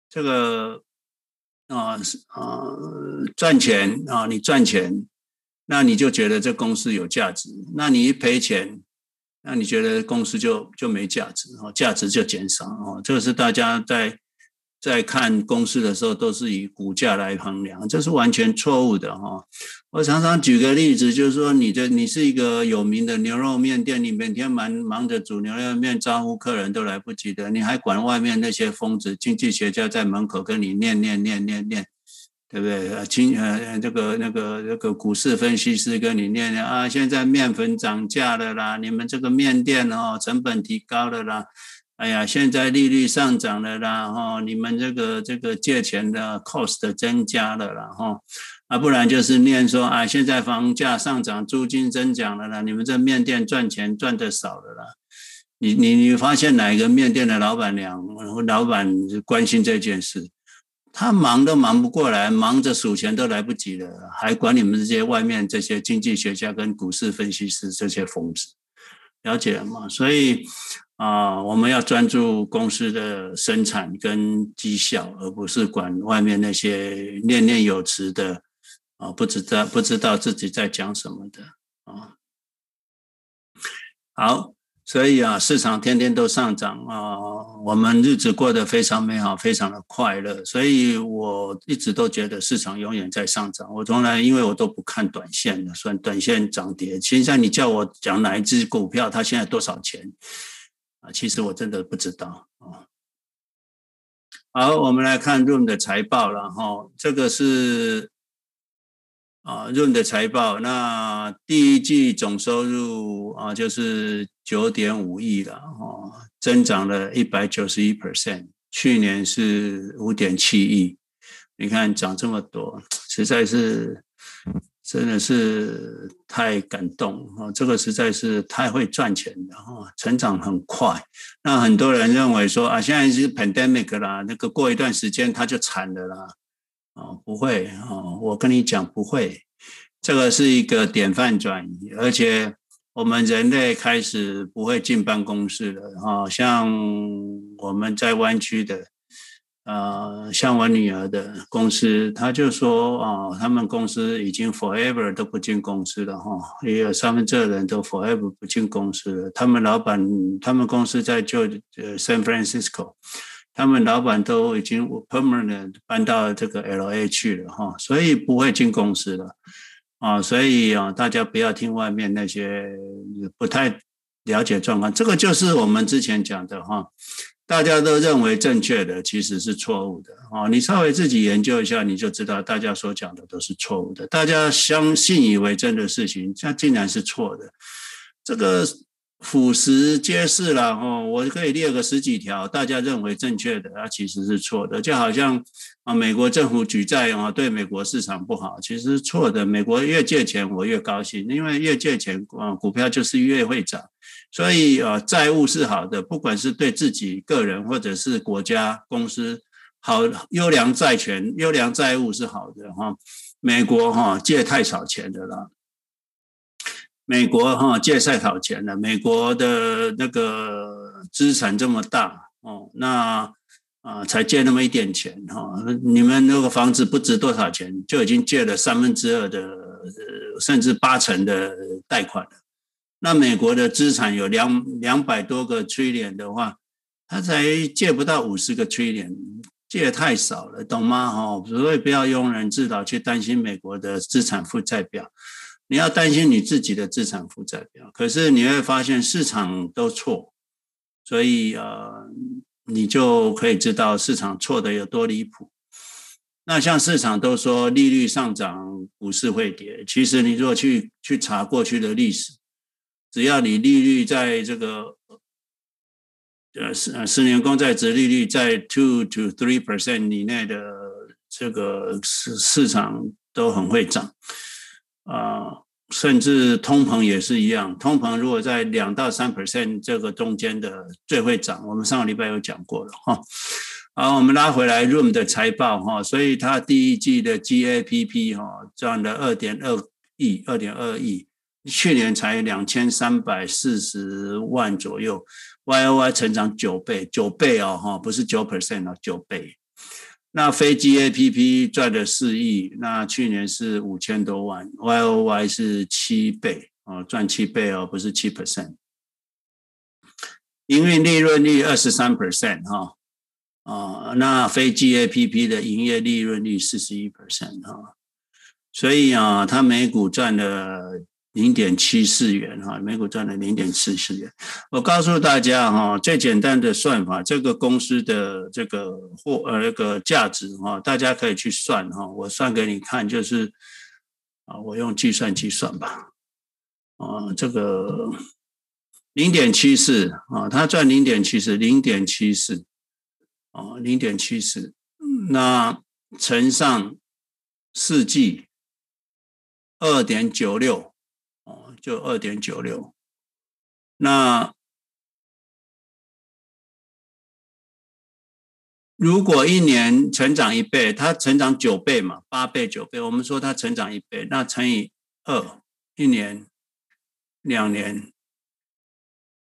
这个啊啊赚钱啊，你赚钱。那你就觉得这公司有价值，那你一赔钱，那你觉得公司就就没价值哦，价值就减少哦。这个是大家在在看公司的时候都是以股价来衡量，这是完全错误的哈。我常常举个例子，就是说你的你是一个有名的牛肉面店，你每天忙忙着煮牛肉面，招呼客人都来不及的，你还管外面那些疯子经济学家在门口跟你念念念念念。对不对？呃，今呃，这个那个那个股市分析师跟你念念啊，现在面粉涨价了啦，你们这个面店哦，成本提高了啦，哎呀，现在利率上涨了啦，哈，你们这个这个借钱的 cost 增加了啦，哈，啊，不然就是念说啊，现在房价上涨，租金增长了啦，你们这面店赚钱赚的少了啦，你你你发现哪一个面店的老板娘老板关心这件事？他忙都忙不过来，忙着数钱都来不及了，还管你们这些外面这些经济学家跟股市分析师这些疯子，了解了吗？所以啊、我们要专注公司的生产跟绩效，而不是管外面那些念念有词的啊，不知道不知道自己在讲什么的啊。好。所以啊，市场天天都上涨啊，我们日子过得非常美好，非常的快乐。所以我一直都觉得市场永远在上涨。我从来因为我都不看短线的，算短线涨跌。现在你叫我讲哪一只股票，它现在多少钱啊？其实我真的不知道啊。好，我们来看 Zoom 的财报了哈，这个是。啊，润的财报，那第一季总收入啊，就是九点五亿了，哦，增长了一百九十一 percent，去年是五点七亿，你看涨这么多，实在是真的是太感动啊！这个实在是太会赚钱的哈，成长很快。那很多人认为说啊，现在是 pandemic 啦，那个过一段时间它就惨了啦。哦，不会啊，我跟你讲不会，这个是一个典范转移，而且我们人类开始不会进办公室了哈，像我们在湾区的，呃，像我女儿的公司，他就说啊，他们公司已经 forever 都不进公司了哈，也有三分之二人都 forever 不进公司了，他们老板，他们公司在就呃 San Francisco。他们老板都已经 permanent 搬到这个 LA 去了哈，所以不会进公司了。啊，所以啊，大家不要听外面那些不太了解状况，这个就是我们之前讲的哈，大家都认为正确的其实是错误的啊，你稍微自己研究一下，你就知道大家所讲的都是错误的，大家相信以为真的事情，这竟然是错的，这个。俯拾皆是了哦，我可以列个十几条，大家认为正确的，它其实是错的。就好像啊，美国政府举债啊，对美国市场不好，其实是错的。美国越借钱，我越高兴，因为越借钱啊，股票就是越会涨。所以啊，债务是好的，不管是对自己个人或者是国家公司，好优良债权、优良债务是好的哈。美国哈借太少钱的了。美国哈借太少钱了，美国的那个资产这么大哦，那啊才借那么一点钱哈。你们那个房子不值多少钱，就已经借了三分之二的，甚至八成的贷款了。那美国的资产有两两百多个 trillion 的话，他才借不到五十个 trillion，借太少了，懂吗？哈，所以不要庸人自扰去担心美国的资产负债表。你要担心你自己的资产负债表，可是你会发现市场都错，所以呃，你就可以知道市场错的有多离谱。那像市场都说利率上涨，股市会跌。其实你如果去去查过去的历史，只要你利率在这个呃十十年公债殖利率在 two to three percent 以内的这个市市场都很会涨啊。甚至通膨也是一样，通膨如果在两到三 percent 这个中间的最会涨。我们上个礼拜有讲过了哈。好，我们拉回来 Room 的财报哈，所以它第一季的 GAPP 哈赚了二点二亿，二点二亿，去年才两千三百四十万左右，YOY 成长九倍，九倍哦哈，不是九 percent 哦，九倍。那飞机 A P P 赚了四亿，那去年是五千多万，YOY 是七倍哦，赚七倍哦，不是七 percent。营运利润率二十三 percent 哈，啊，那飞机 A P P 的营业利润率四十一 percent 哈，所以啊，它每股赚了。零点七四元哈，每股赚了零点七四元。我告诉大家哈，最简单的算法，这个公司的这个货呃那个价值哈，大家可以去算哈。我算给你看，就是啊，我用计算机算吧。啊，这个零点七四啊，它赚零点七四，零点七四啊，零点七四，那乘上四季二点九六。就二点九六，那如果一年成长一倍，它成长九倍嘛，八倍九倍，我们说它成长一倍，那乘以二，一年、两年、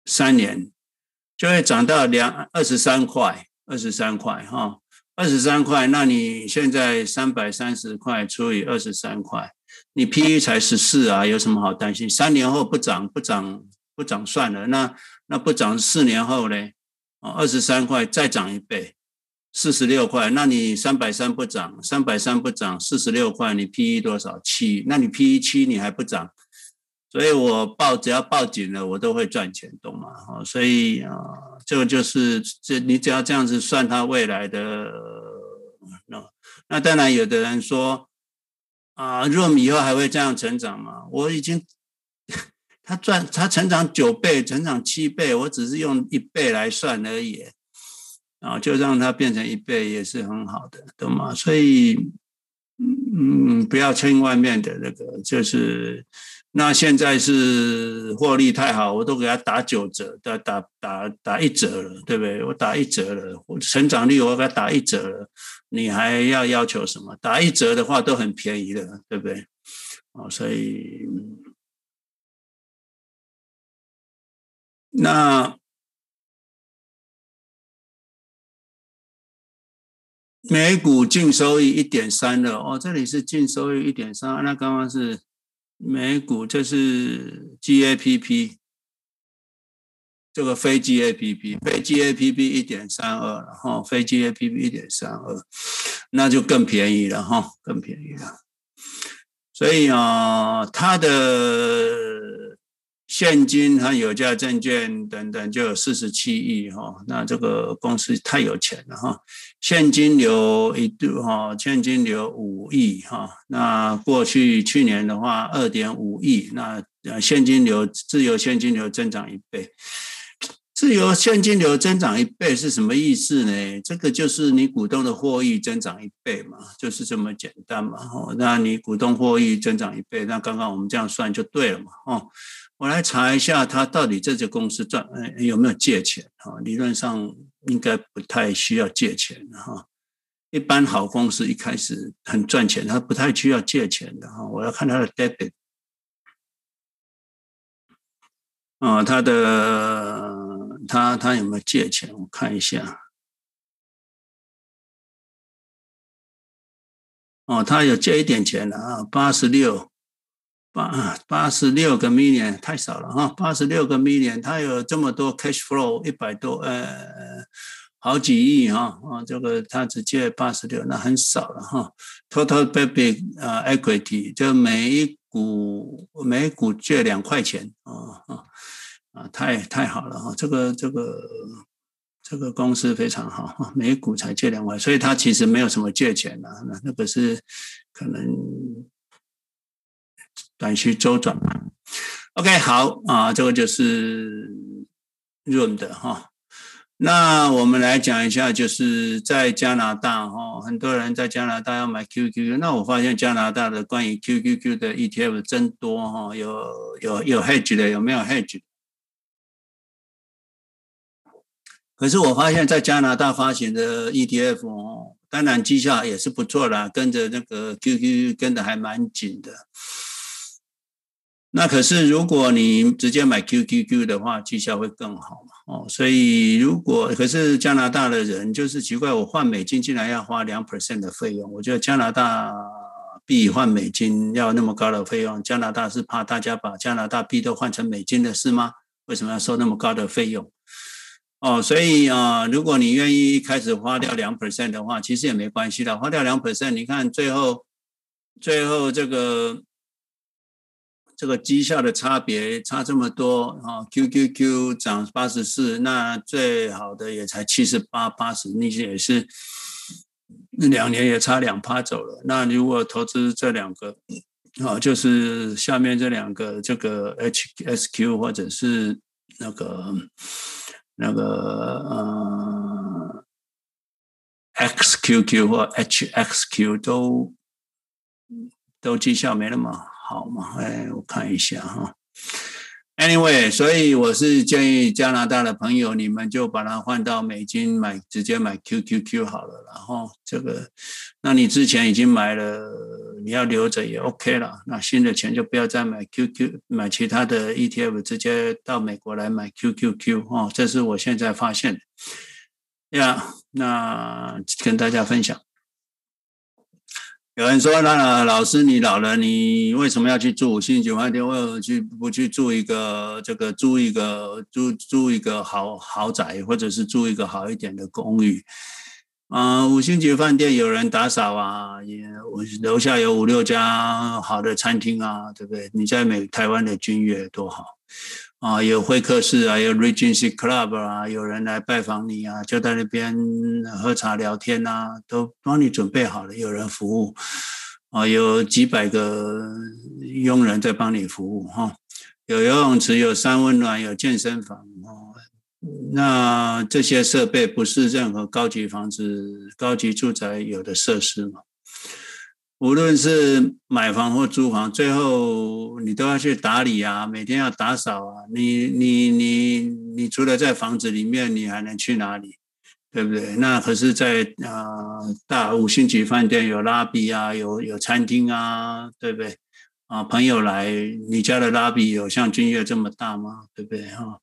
三年，就会涨到两二十三块，二十三块哈，二十三块，那你现在三百三十块除以二十三块。你 PE 才十四啊，有什么好担心？三年后不涨不涨不涨算了，那那不涨四年后呢？哦，二十三块再涨一倍，四十六块。那你三百三不涨，三百三不涨，四十六块，你 PE 多少？七。那你 PE 七你还不涨，所以我抱只要抱紧了，我都会赚钱，懂吗？哦，所以啊，这个就是这你只要这样子算它未来的那那当然有的人说。啊若米以后还会这样成长吗？我已经，他赚他成长九倍，成长七倍，我只是用一倍来算而已，啊，就让它变成一倍也是很好的，懂吗？所以，嗯，不要听外面的那个，就是。那现在是获利太好，我都给他打九折，打打打打一折了，对不对？我打一折了，我成长率我给他打一折了，你还要要求什么？打一折的话都很便宜的，对不对？哦，所以那每股净收益一点三了，哦，这里是净收益一点三，那刚刚是。美股这是 GAPP，这个非 GAPP，非 GAPP 一点三二了哈，非 GAPP 一点三二，那就更便宜了哈，更便宜了。所以啊，它的。现金和有价证券等等就有四十七亿哈，那这个公司太有钱了哈。现金流一度哈，现金流五亿哈，那过去去年的话二点五亿，那现金流自由现金流增长一倍，自由现金流增长一倍是什么意思呢？这个就是你股东的获益增长一倍嘛，就是这么简单嘛。哦，那你股东获益增长一倍，那刚刚我们这样算就对了嘛。哦。我来查一下，他到底这家公司赚有没有借钱？哈，理论上应该不太需要借钱的哈。一般好公司一开始很赚钱，他不太需要借钱的哈。我要看他的 debit，啊，他的他他有没有借钱？我看一下。哦，他有借一点钱的啊，八十六。八八十六个 million 太少了哈，八十六个 million，它有这么多 cash flow 一百多呃好几亿哈啊，这个它只借八十六，那很少了哈。Total public 呃 equity 就每一股每股借两块钱啊啊啊，太太好了哈，这个这个这个公司非常好，每股才借两块，所以他其实没有什么借钱的，那那个是可能短期周转。OK，好啊，这个就是润的哈。那我们来讲一下，就是在加拿大哈，很多人在加拿大要买 QQQ。那我发现加拿大的关于 QQQ 的 ETF 真多哈，有有有 hedge 的，有没有 hedge？可是我发现，在加拿大发行的 ETF 哦，当然绩效也是不错啦，跟着那个 QQQ 跟的还蛮紧的。那可是，如果你直接买 QQQ 的话，绩效会更好嘛？哦，所以如果可是加拿大的人就是奇怪，我换美金竟然要花两 percent 的费用。我觉得加拿大币换美金要那么高的费用，加拿大是怕大家把加拿大币都换成美金的是吗？为什么要收那么高的费用？哦，所以啊，如果你愿意开始花掉两 percent 的话，其实也没关系的，花掉两 percent，你看最后最后这个。这个绩效的差别差这么多啊！QQQ 涨八十四，那最好的也才七十八、八十，那些也是那两年也差两趴走了。那如果投资这两个啊，就是下面这两个，这个 HSQ 或者是那个那个呃 XQQ 或 HXQ 都都绩效没那么好。好嘛，哎，我看一下哈。Anyway，所以我是建议加拿大的朋友，你们就把它换到美金买，直接买 QQQ 好了。然后这个，那你之前已经买了，你要留着也 OK 了。那新的钱就不要再买 QQ，买其他的 ETF，直接到美国来买 QQQ 哦。这是我现在发现的呀。那跟大家分享。有人说：“那老师，你老了，你为什么要去住五星级饭店？为什么去不去住一个这个租一个租租一个豪豪宅，或者是住一个好一点的公寓？啊、五星级饭店有人打扫啊，也我楼下有五六家好的餐厅啊，对不对？你在美台湾的君悦多好。”啊，有会客室啊，有 Regency Club 啊，有人来拜访你啊，就在那边喝茶聊天啊，都帮你准备好了，有人服务啊，有几百个佣人在帮你服务哈，有游泳池，有三温暖，有健身房哦。那这些设备不是任何高级房子、高级住宅有的设施吗？无论是买房或租房，最后你都要去打理啊，每天要打扫啊。你你你你除了在房子里面，你还能去哪里？对不对？那可是在，在呃大五星级饭店有拉比啊，有有餐厅啊，对不对？啊，朋友来，你家的拉比有像君悦这么大吗？对不对？哈，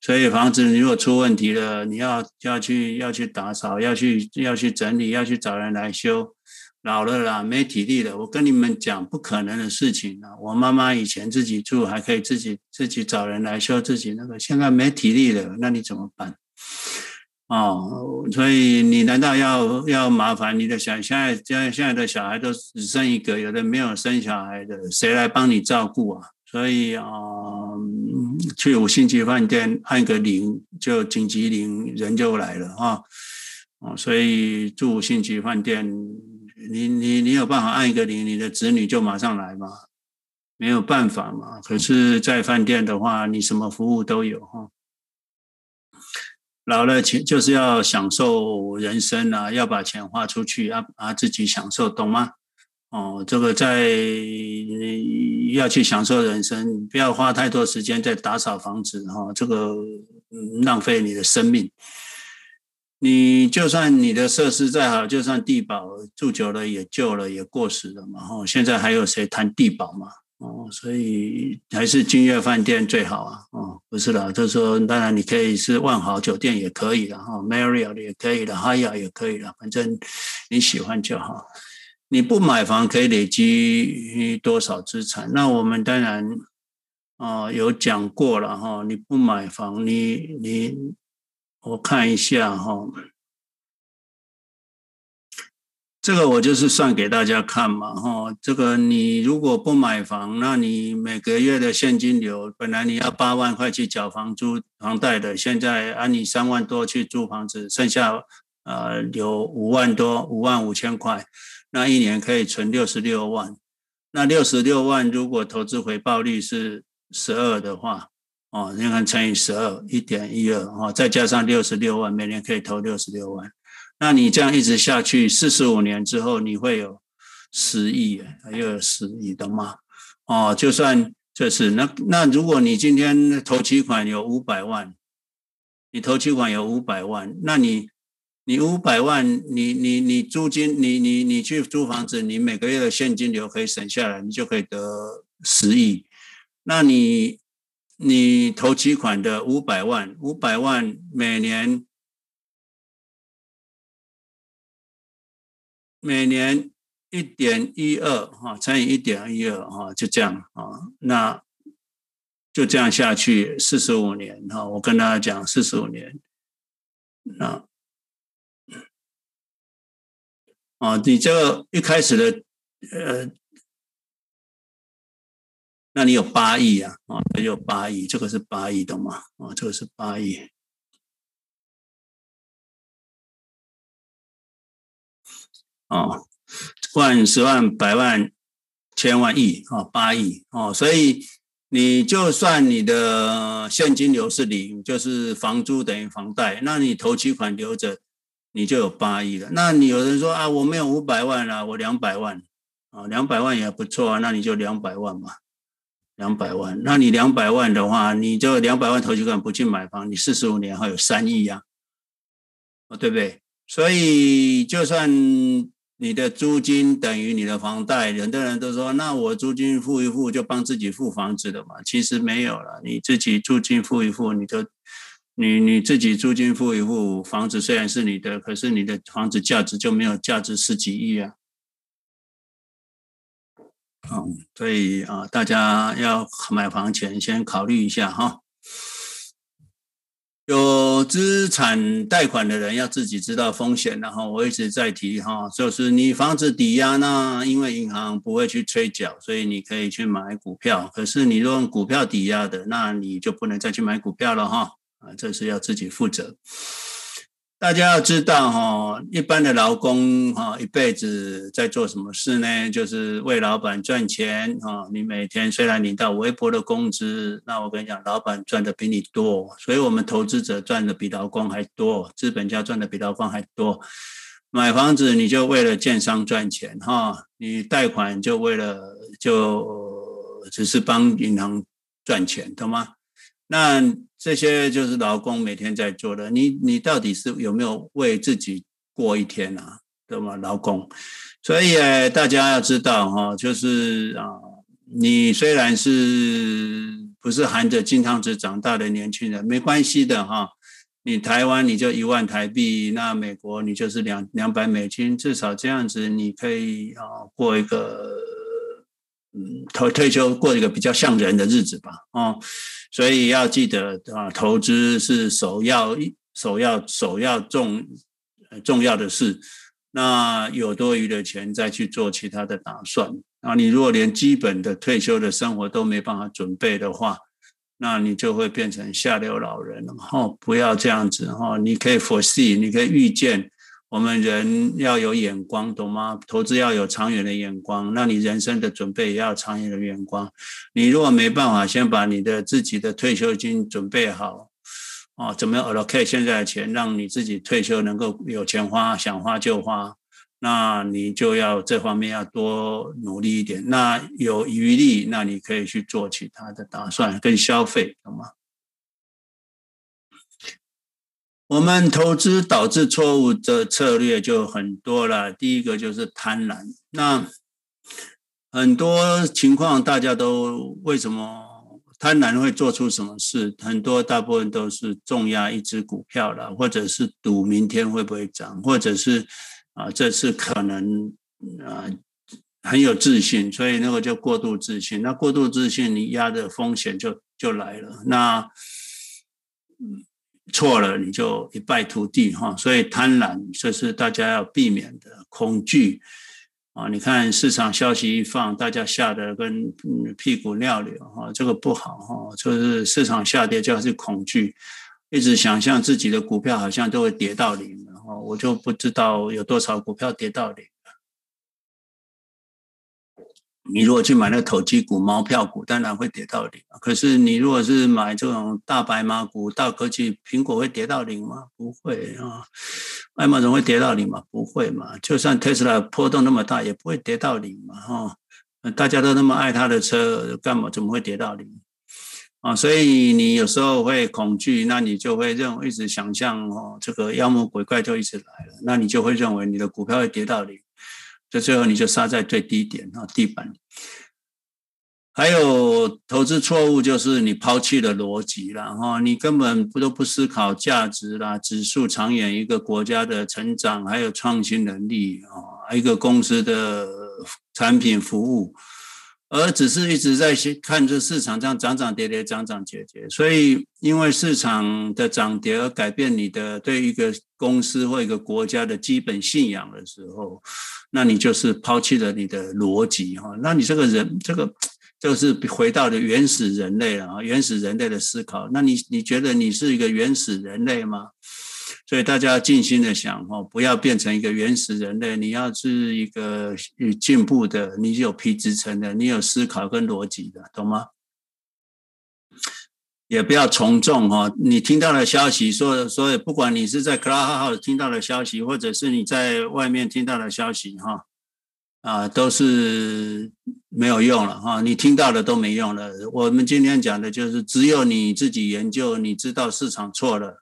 所以房子如果出问题了，你要要去要去打扫，要去要去整理，要去找人来修。老了啦，没体力了。我跟你们讲，不可能的事情啊！我妈妈以前自己住，还可以自己自己找人来修自己那个，现在没体力了，那你怎么办？哦，所以你难道要要麻烦你的小？现在现在现在的小孩都只生一个，有的没有生小孩的，谁来帮你照顾啊？所以啊、去五星级饭店按个铃，就紧急铃，人就来了啊！哦，所以住五星级饭店。你你你有办法按一个铃，你的子女就马上来吗？没有办法嘛。可是，在饭店的话，你什么服务都有哈。老了钱就是要享受人生啊，要把钱花出去，要啊自己享受，懂吗？哦，这个在要去享受人生，不要花太多时间在打扫房子哈，这个浪费你的生命。你就算你的设施再好，就算地保住久了也旧了也过时了嘛。哦，现在还有谁谈地保嘛？哦，所以还是君悦饭店最好啊。哦，不是的，就是说当然你可以是万豪酒店也可以的哈，Marriott 也可以的，Hyatt 也可以的，反正你喜欢就好。你不买房可以累积多少资产？那我们当然啊有讲过了哈，你不买房，你你。我看一下哈，这个我就是算给大家看嘛，哈，这个你如果不买房，那你每个月的现金流，本来你要八万块去缴房租房贷的，现在按你三万多去租房子，剩下呃有五万多，五万五千块，那一年可以存六十六万，那六十六万如果投资回报率是十二的话，哦，你看乘以十二，一点一二，哦，再加上六十六万，每年可以投六十六万。那你这样一直下去，四十五年之后你会有十亿，又有十亿的吗？哦，就算这是那那如果你今天头期款有五百万，你头期款有五百万，那你你五百万，你你你租金，你你你去租房子，你每个月的现金流可以省下来，你就可以得十亿。那你你投期款的五百万，五百万每年。每年一点一二哈，乘以一点一二哈，就这样啊，那就这样下去四十五年哈。我跟大家讲四十五年，那啊，你这个一开始的呃，那你有八亿啊啊，还有八亿，这个是八亿的嘛啊，这个是八亿。哦，万、十万、百万、千万、亿啊，八亿哦，所以你就算你的现金流是零，就是房租等于房贷，那你头期款留着，你就有八亿了。那你有人说啊，我没有五百万啊，我两百万啊，两百万也不错啊，那你就两百万嘛，两百万。那你两百万的话，你就两百万头期款不去买房，你四十五年还有三亿呀，啊，对不对？所以就算。你的租金等于你的房贷，很多人都说，那我租金付一付就帮自己付房子了嘛？其实没有了，你自己租金付一付，你就你你自己租金付一付，房子虽然是你的，可是你的房子价值就没有价值十几亿啊。嗯，所以啊，大家要买房前先考虑一下哈。有资产贷款的人要自己知道风险，然后我一直在提哈，就是你房子抵押呢，因为银行不会去催缴，所以你可以去买股票。可是你用股票抵押的，那你就不能再去买股票了哈，啊，这是要自己负责。大家要知道哈，一般的劳工哈，一辈子在做什么事呢？就是为老板赚钱哈。你每天虽然领到微薄的工资，那我跟你讲，老板赚的比你多，所以我们投资者赚的比劳工还多，资本家赚的比劳工还多。买房子你就为了建商赚钱哈，你贷款就为了就只是帮银行赚钱，懂吗？那这些就是劳工每天在做的，你你到底是有没有为自己过一天啊？对吗？劳工，所以大家要知道哈，就是啊，你虽然是不是含着金汤匙长大的年轻人，没关系的哈。你台湾你就一万台币，那美国你就是两两百美金，至少这样子你可以啊过一个嗯退退休过一个比较像人的日子吧，哦。所以要记得啊，投资是首要、首要、首要重重要的事。那有多余的钱再去做其他的打算。啊，你如果连基本的退休的生活都没办法准备的话，那你就会变成下流老人了。哦，不要这样子哈，你可以 foresee，你可以预见。我们人要有眼光，懂吗？投资要有长远的眼光，那你人生的准备也要长远的眼光。你如果没办法先把你的自己的退休金准备好，哦，怎么样 allocate 现在的钱，让你自己退休能够有钱花，想花就花，那你就要这方面要多努力一点。那有余力，那你可以去做其他的打算跟消费，懂吗？我们投资导致错误的策略就很多了。第一个就是贪婪。那很多情况大家都为什么贪婪会做出什么事？很多大部分都是重压一只股票了，或者是赌明天会不会涨，或者是啊这次可能啊很有自信，所以那个就过度自信。那过度自信，你压的风险就就来了。那。错了，你就一败涂地哈，所以贪婪这是大家要避免的。恐惧啊！你看市场消息一放，大家吓得跟屁股尿流哈，这个不好哈，就是市场下跌就是恐惧，一直想象自己的股票好像都会跌到零了哈，我就不知道有多少股票跌到零。你如果去买那个投机股、毛票股，当然会跌到零。可是你如果是买这种大白马股、大科技，苹果会跌到零吗？不会啊。爱马仕会跌到零吗？不会嘛。就算特斯拉波动那么大，也不会跌到零嘛。哈，大家都那么爱他的车，干嘛怎么会跌到零？啊，所以你有时候会恐惧，那你就会认为一直想象哦，这个妖魔鬼怪就一直来了，那你就会认为你的股票会跌到零。就最后你就杀在最低点啊，地板。还有投资错误就是你抛弃了逻辑了哈，你根本不都不思考价值啦、指数长远一个国家的成长，还有创新能力啊，一个公司的产品服务。而只是一直在看着市场这样涨涨跌跌，涨涨跌跌，所以因为市场的涨跌而改变你的对一个公司或一个国家的基本信仰的时候，那你就是抛弃了你的逻辑哈，那你这个人这个就是回到了原始人类了啊，原始人类的思考，那你你觉得你是一个原始人类吗？所以大家要静心的想哦，不要变成一个原始人类。你要是一个进步的，你有皮质层的，你有思考跟逻辑的，懂吗？也不要从众哈。你听到的消息，说所以不管你是在 Clubhouse 听到的消息，或者是你在外面听到的消息哈，啊，都是没有用了哈。你听到的都没用了。我们今天讲的就是，只有你自己研究，你知道市场错了。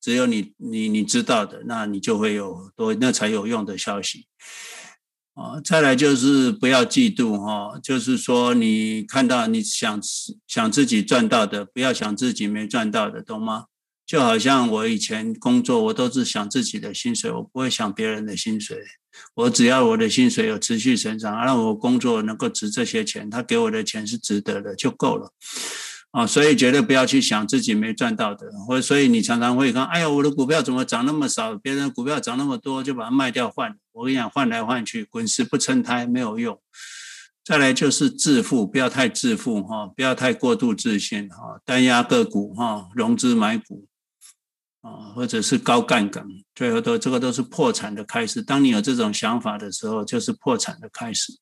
只有你你你知道的，那你就会有多那才有用的消息啊。再来就是不要嫉妒哈，就是说你看到你想想自己赚到的，不要想自己没赚到的，懂吗？就好像我以前工作，我都是想自己的薪水，我不会想别人的薪水。我只要我的薪水有持续成长，让我工作能够值这些钱，他给我的钱是值得的，就够了。啊，所以绝对不要去想自己没赚到的，或所以你常常会看，哎呀，我的股票怎么涨那么少？别人股票涨那么多，就把它卖掉换。我跟你讲，换来换去，滚石不成胎，没有用。再来就是自负，不要太自负哈，不要太过度自信哈，单押个股哈，融资买股啊，或者是高杠杆，最后都这个都是破产的开始。当你有这种想法的时候，就是破产的开始。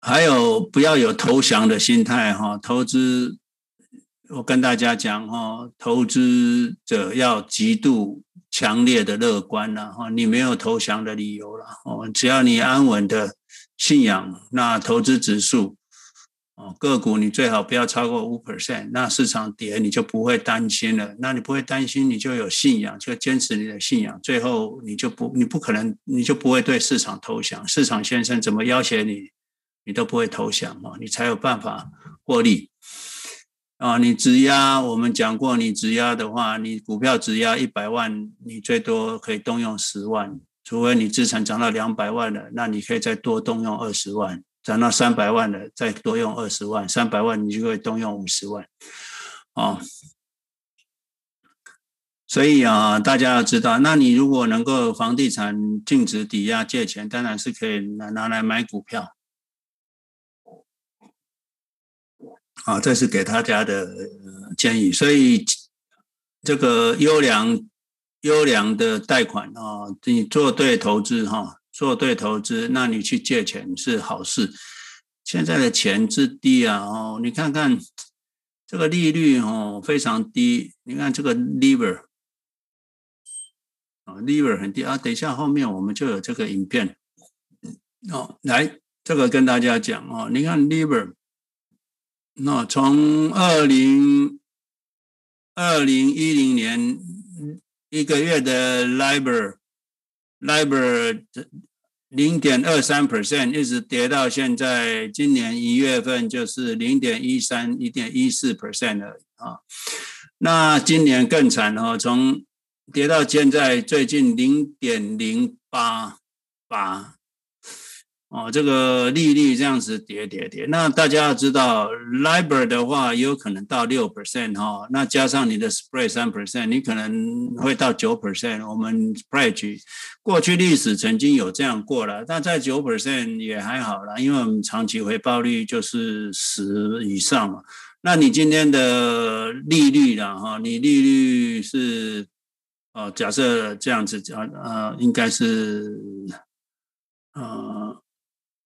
还有不要有投降的心态哈，投资我跟大家讲哈，投资者要极度强烈的乐观了哈，你没有投降的理由了哦，只要你安稳的信仰，那投资指数哦个股你最好不要超过五 percent，那市场跌你就不会担心了，那你不会担心，你就有信仰，就坚持你的信仰，最后你就不你不可能你就不会对市场投降，市场先生怎么要挟你？你都不会投降啊，你才有办法获利啊！你质押，我们讲过，你质押的话，你股票质押一百万，你最多可以动用十万，除非你资产涨到两百万了，那你可以再多动用二十万，涨到三百万了，再多用二十万，三百万你就可以动用五十万啊！所以啊，大家要知道，那你如果能够房地产净值抵押借钱，当然是可以拿拿来买股票。啊，这是给大家的建议。所以，这个优良、优良的贷款啊，你做对投资哈，做对投资，那你去借钱是好事。现在的钱之低啊，哦，你看看这个利率哦，非常低。你看这个 lever 啊 lever 很低啊。等一下后面我们就有这个影片哦，来这个跟大家讲哦，你看 LIBOR。那从二零二零一零年一个月的 LIBOR，LIBOR 零点二三 percent 一直跌到现在，今年一月份就是零点一三、一点一四 percent 了啊。那今年更惨哦，从跌到现在最近零点零八八。哦，这个利率这样子跌跌跌，那大家要知道，LIBOR 的话有可能到六 percent 哈，那加上你的 spread 三 percent，你可能会到九 percent。我们 spread 过去历史曾经有这样过了，但在九 percent 也还好啦，因为我们长期回报率就是十以上嘛。那你今天的利率啦哈，你利率是哦，假设这样子讲，呃，应该是呃。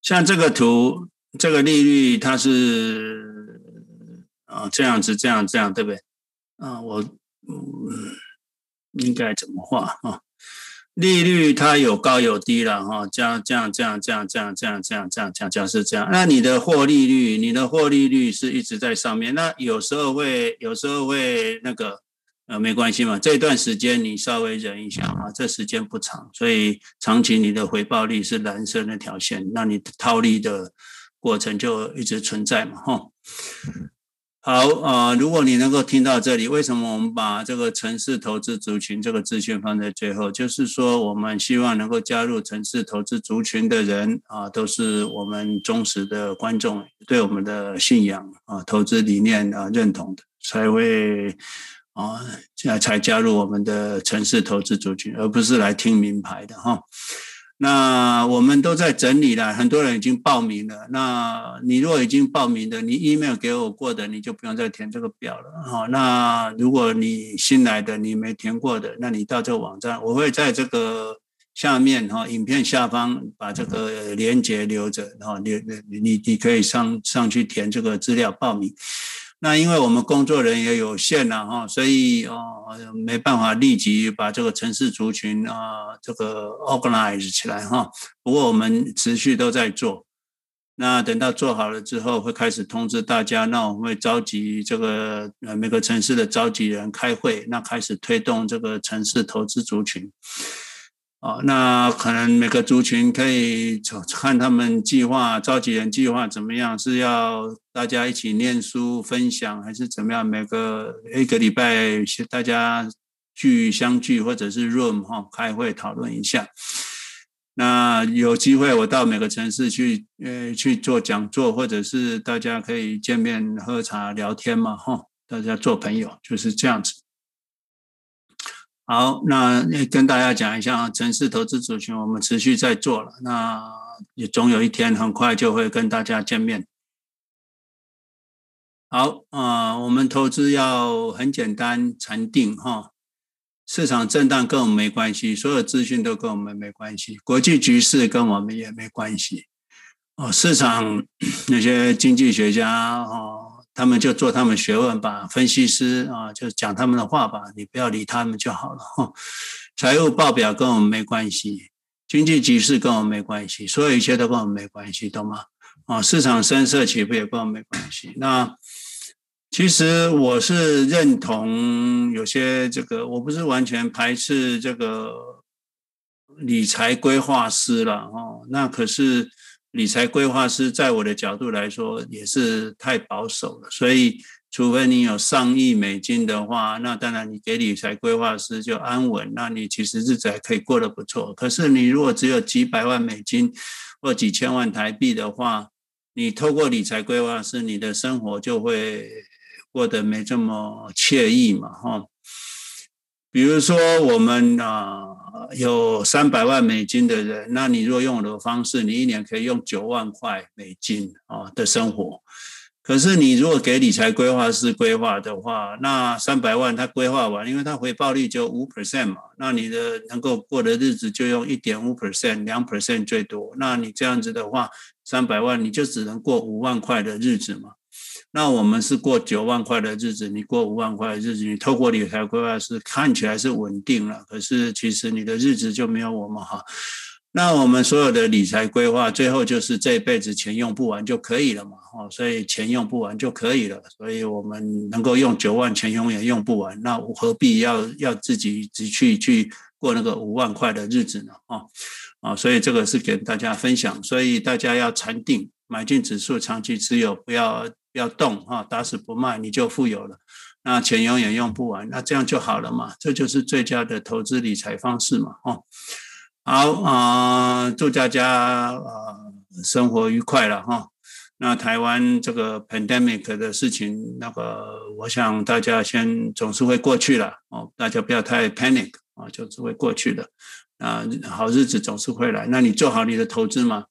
像这个图，这个利率它是啊这样子，这样这样，对不对？啊，我嗯应该怎么画啊？利率它有高有低了哈，这样这样这样这样这样这样这样这样这样这样是这样。那你的获利率，你的获利率是一直在上面，那有时候会有时候会那个。呃，没关系嘛，这段时间你稍微忍一下啊，这时间不长，所以长期你的回报率是蓝色那条线，那你套利的过程就一直存在嘛，哈。好啊，如果你能够听到这里，为什么我们把这个城市投资族群这个资讯放在最后？就是说，我们希望能够加入城市投资族群的人啊，都是我们忠实的观众，对我们的信仰啊、投资理念啊认同的，才会。啊，现在才加入我们的城市投资族群，而不是来听名牌的哈。那我们都在整理了，很多人已经报名了。那你如果已经报名的，你 email 给我过的，你就不用再填这个表了哈。那如果你新来的，你没填过的，那你到这个网站，我会在这个下面哈，影片下方把这个链接留着，然后你你你可以上上去填这个资料报名。那因为我们工作人员也有限了哈，所以哦没办法立即把这个城市族群啊这个 organize 起来哈。不过我们持续都在做。那等到做好了之后，会开始通知大家。那我们会召集这个呃每个城市的召集人开会，那开始推动这个城市投资族群。哦，那可能每个族群可以看他们计划，召集人计划怎么样？是要大家一起念书分享，还是怎么样？每个一个礼拜大家聚相聚，或者是 room 哈开会讨论一下。那有机会我到每个城市去，呃，去做讲座，或者是大家可以见面喝茶聊天嘛，哈，大家做朋友就是这样子。好，那跟大家讲一下啊，城市投资族群我们持续在做了，那也总有一天很快就会跟大家见面。好啊，我们投资要很简单，禅定哈，市场震荡跟我们没关系，所有资讯都跟我们没关系，国际局势跟我们也没关系。哦，市场 (clears throat) 那些经济学家哦。他们就做他们学问吧，分析师啊，就讲他们的话吧，你不要理他们就好了哈。(laughs) 财务报表跟我们没关系，经济局势跟我们没关系，所有一切都跟我们没关系，懂吗？啊，市场声色起伏也跟我们没关系。那其实我是认同有些这个，我不是完全排斥这个理财规划师了哦。那可是。理财规划师在我的角度来说也是太保守了，所以除非你有上亿美金的话，那当然你给理财规划师就安稳，那你其实日子还可以过得不错。可是你如果只有几百万美金或几千万台币的话，你透过理财规划师，你的生活就会过得没这么惬意嘛，哈。比如说我们啊。有三百万美金的人，那你若用我的方式，你一年可以用九万块美金啊的生活。可是你如果给理财规划师规划的话，那三百万他规划完，因为他回报率就五 percent 嘛，那你的能够过的日子就用一点五 percent，两 percent 最多。那你这样子的话，三百万你就只能过五万块的日子嘛。那我们是过九万块的日子，你过五万块的日子，你透过理财规划师看起来是稳定了，可是其实你的日子就没有我们好。那我们所有的理财规划，最后就是这一辈子钱用不完就可以了嘛，哦，所以钱用不完就可以了，所以我们能够用九万，钱永远用不完，那何必要要自己只去去过那个五万块的日子呢？哦，啊，所以这个是给大家分享，所以大家要禅定，买进指数，长期持有，不要。不要动哈，打死不卖，你就富有了。那钱永远用不完，那这样就好了嘛。这就是最佳的投资理财方式嘛。哈，好啊、呃，祝大家啊、呃、生活愉快了哈。那台湾这个 pandemic 的事情，那个我想大家先总是会过去了哦，大家不要太 panic 啊，就是会过去的啊，好日子总是会来。那你做好你的投资嘛，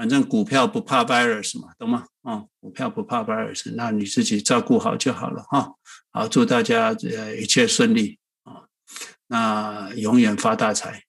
反正股票不怕 virus 嘛，懂吗？啊，股票不怕 virus，那你自己照顾好就好了哈。好，祝大家呃一切顺利啊，那永远发大财。